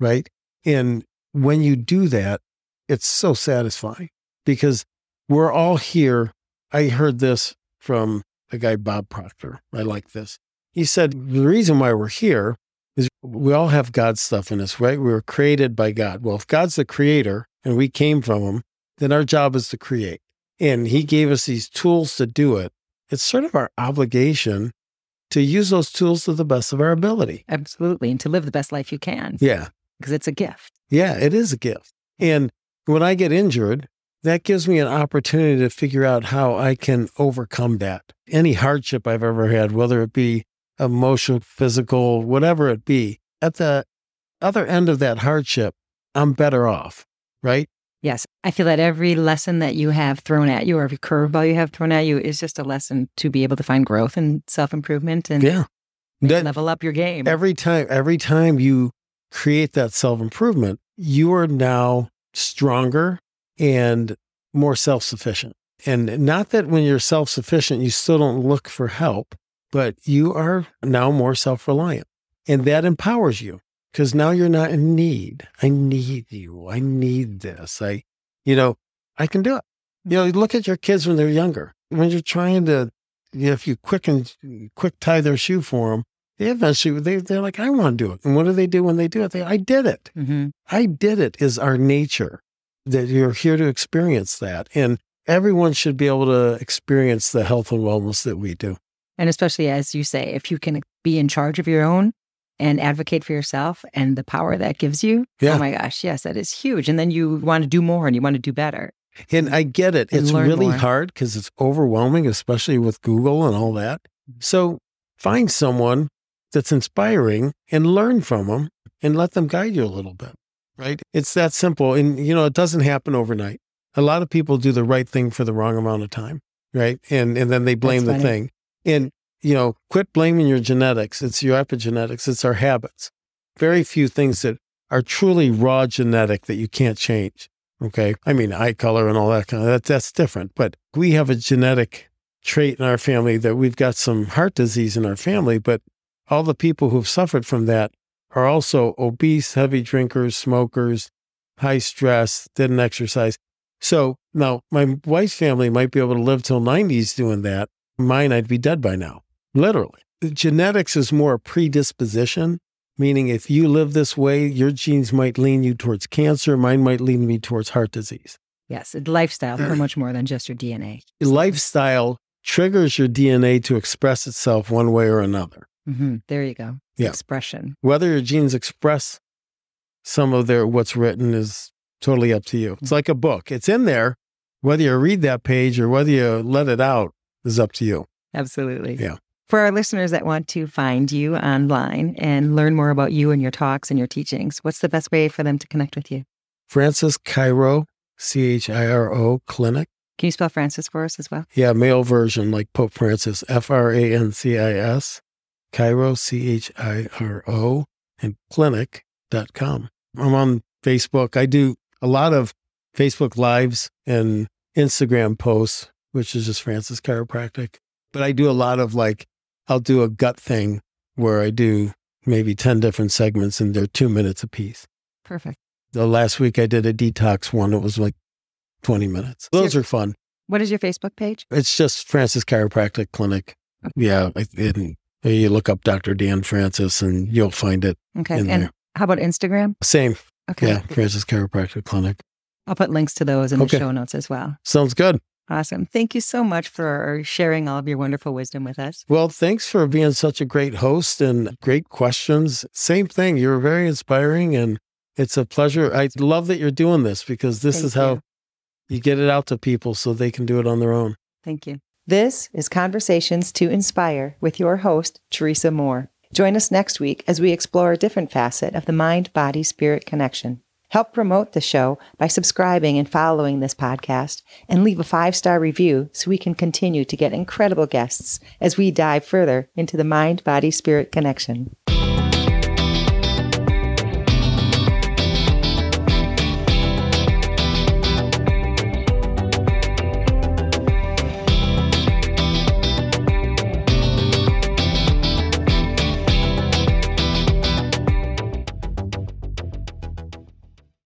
Right. And when you do that, it's so satisfying because we're all here. I heard this from a guy, Bob Proctor. I like this. He said, The reason why we're here is we all have God's stuff in us, right? We were created by God. Well, if God's the creator and we came from him, then our job is to create. And he gave us these tools to do it. It's sort of our obligation to use those tools to the best of our ability. Absolutely. And to live the best life you can. Yeah. Because it's a gift. Yeah, it is a gift. And when I get injured, that gives me an opportunity to figure out how I can overcome that. Any hardship I've ever had, whether it be emotional, physical, whatever it be, at the other end of that hardship, I'm better off, right? Yes. I feel that every lesson that you have thrown at you or every curveball you have thrown at you is just a lesson to be able to find growth and self improvement and yeah. That, level up your game. Every time, every time you create that self improvement, you are now stronger and more self sufficient. And not that when you're self sufficient, you still don't look for help, but you are now more self reliant. And that empowers you because now you're not in need. I need you. I need this. I, you know, I can do it. You know, look at your kids when they're younger. When you're trying to, you know, if you quick and quick tie their shoe for them, they eventually they they're like, I want to do it. And what do they do when they do it? They, I did it. Mm-hmm. I did it. Is our nature that you're here to experience that, and everyone should be able to experience the health and wellness that we do. And especially as you say, if you can be in charge of your own and advocate for yourself and the power that gives you, oh Yeah. oh my gosh, yes, that is huge. And then you want to do more and you want to do better. And I get it. It's really more. hard because it's overwhelming, especially with Google and all that. Mm-hmm. So find someone that's inspiring and learn from them and let them guide you a little bit, right? It's that simple. And, you know, it doesn't happen overnight. A lot of people do the right thing for the wrong amount of time, right? And, and then they blame the thing. And, you know, quit blaming your genetics. It's your epigenetics, it's our habits. Very few things that are truly raw genetic that you can't change. Okay. I mean, eye color and all that kind of that, that's different. But we have a genetic trait in our family that we've got some heart disease in our family, but all the people who've suffered from that are also obese, heavy drinkers, smokers, high stress, didn't exercise. So now my wife's family might be able to live till 90s doing that. Mine, I'd be dead by now, literally. Genetics is more a predisposition, meaning if you live this way, your genes might lean you towards cancer, mine might lean me towards heart disease. Yes, lifestyle so much more than just your DNA. Lifestyle triggers your DNA to express itself one way or another. Mm-hmm. There you go. Yeah. Expression. Whether your genes express some of their what's written is totally up to you. It's like a book. It's in there. Whether you read that page or whether you let it out is up to you. Absolutely. Yeah. For our listeners that want to find you online and learn more about you and your talks and your teachings, what's the best way for them to connect with you? Francis Chiro, C H I R O Clinic. Can you spell Francis for us as well? Yeah, male version like Pope Francis, F R A N C I S, Chiro, C H I R O, and clinic.com. I'm on Facebook. I do a lot of Facebook Lives and Instagram posts, which is just Francis Chiropractic. But I do a lot of like, I'll do a gut thing where I do maybe 10 different segments and they're two minutes apiece. Perfect. The last week I did a detox one. It was like 20 minutes. Those are fun. What is your Facebook page? It's just Francis Chiropractic Clinic. Yeah. And you look up Dr. Dan Francis and you'll find it. Okay. And there. how about Instagram? Same. Okay. Yeah. Francis Chiropractic Clinic. I'll put links to those in okay. the show notes as well. Sounds good. Awesome. Thank you so much for uh, sharing all of your wonderful wisdom with us. Well, thanks for being such a great host and great questions. Same thing. You're very inspiring and it's a pleasure. I love that you're doing this because this Thank is how you. you get it out to people so they can do it on their own. Thank you. This is Conversations to Inspire with your host, Teresa Moore. Join us next week as we explore a different facet of the mind body spirit connection. Help promote the show by subscribing and following this podcast and leave a five star review so we can continue to get incredible guests as we dive further into the mind body spirit connection.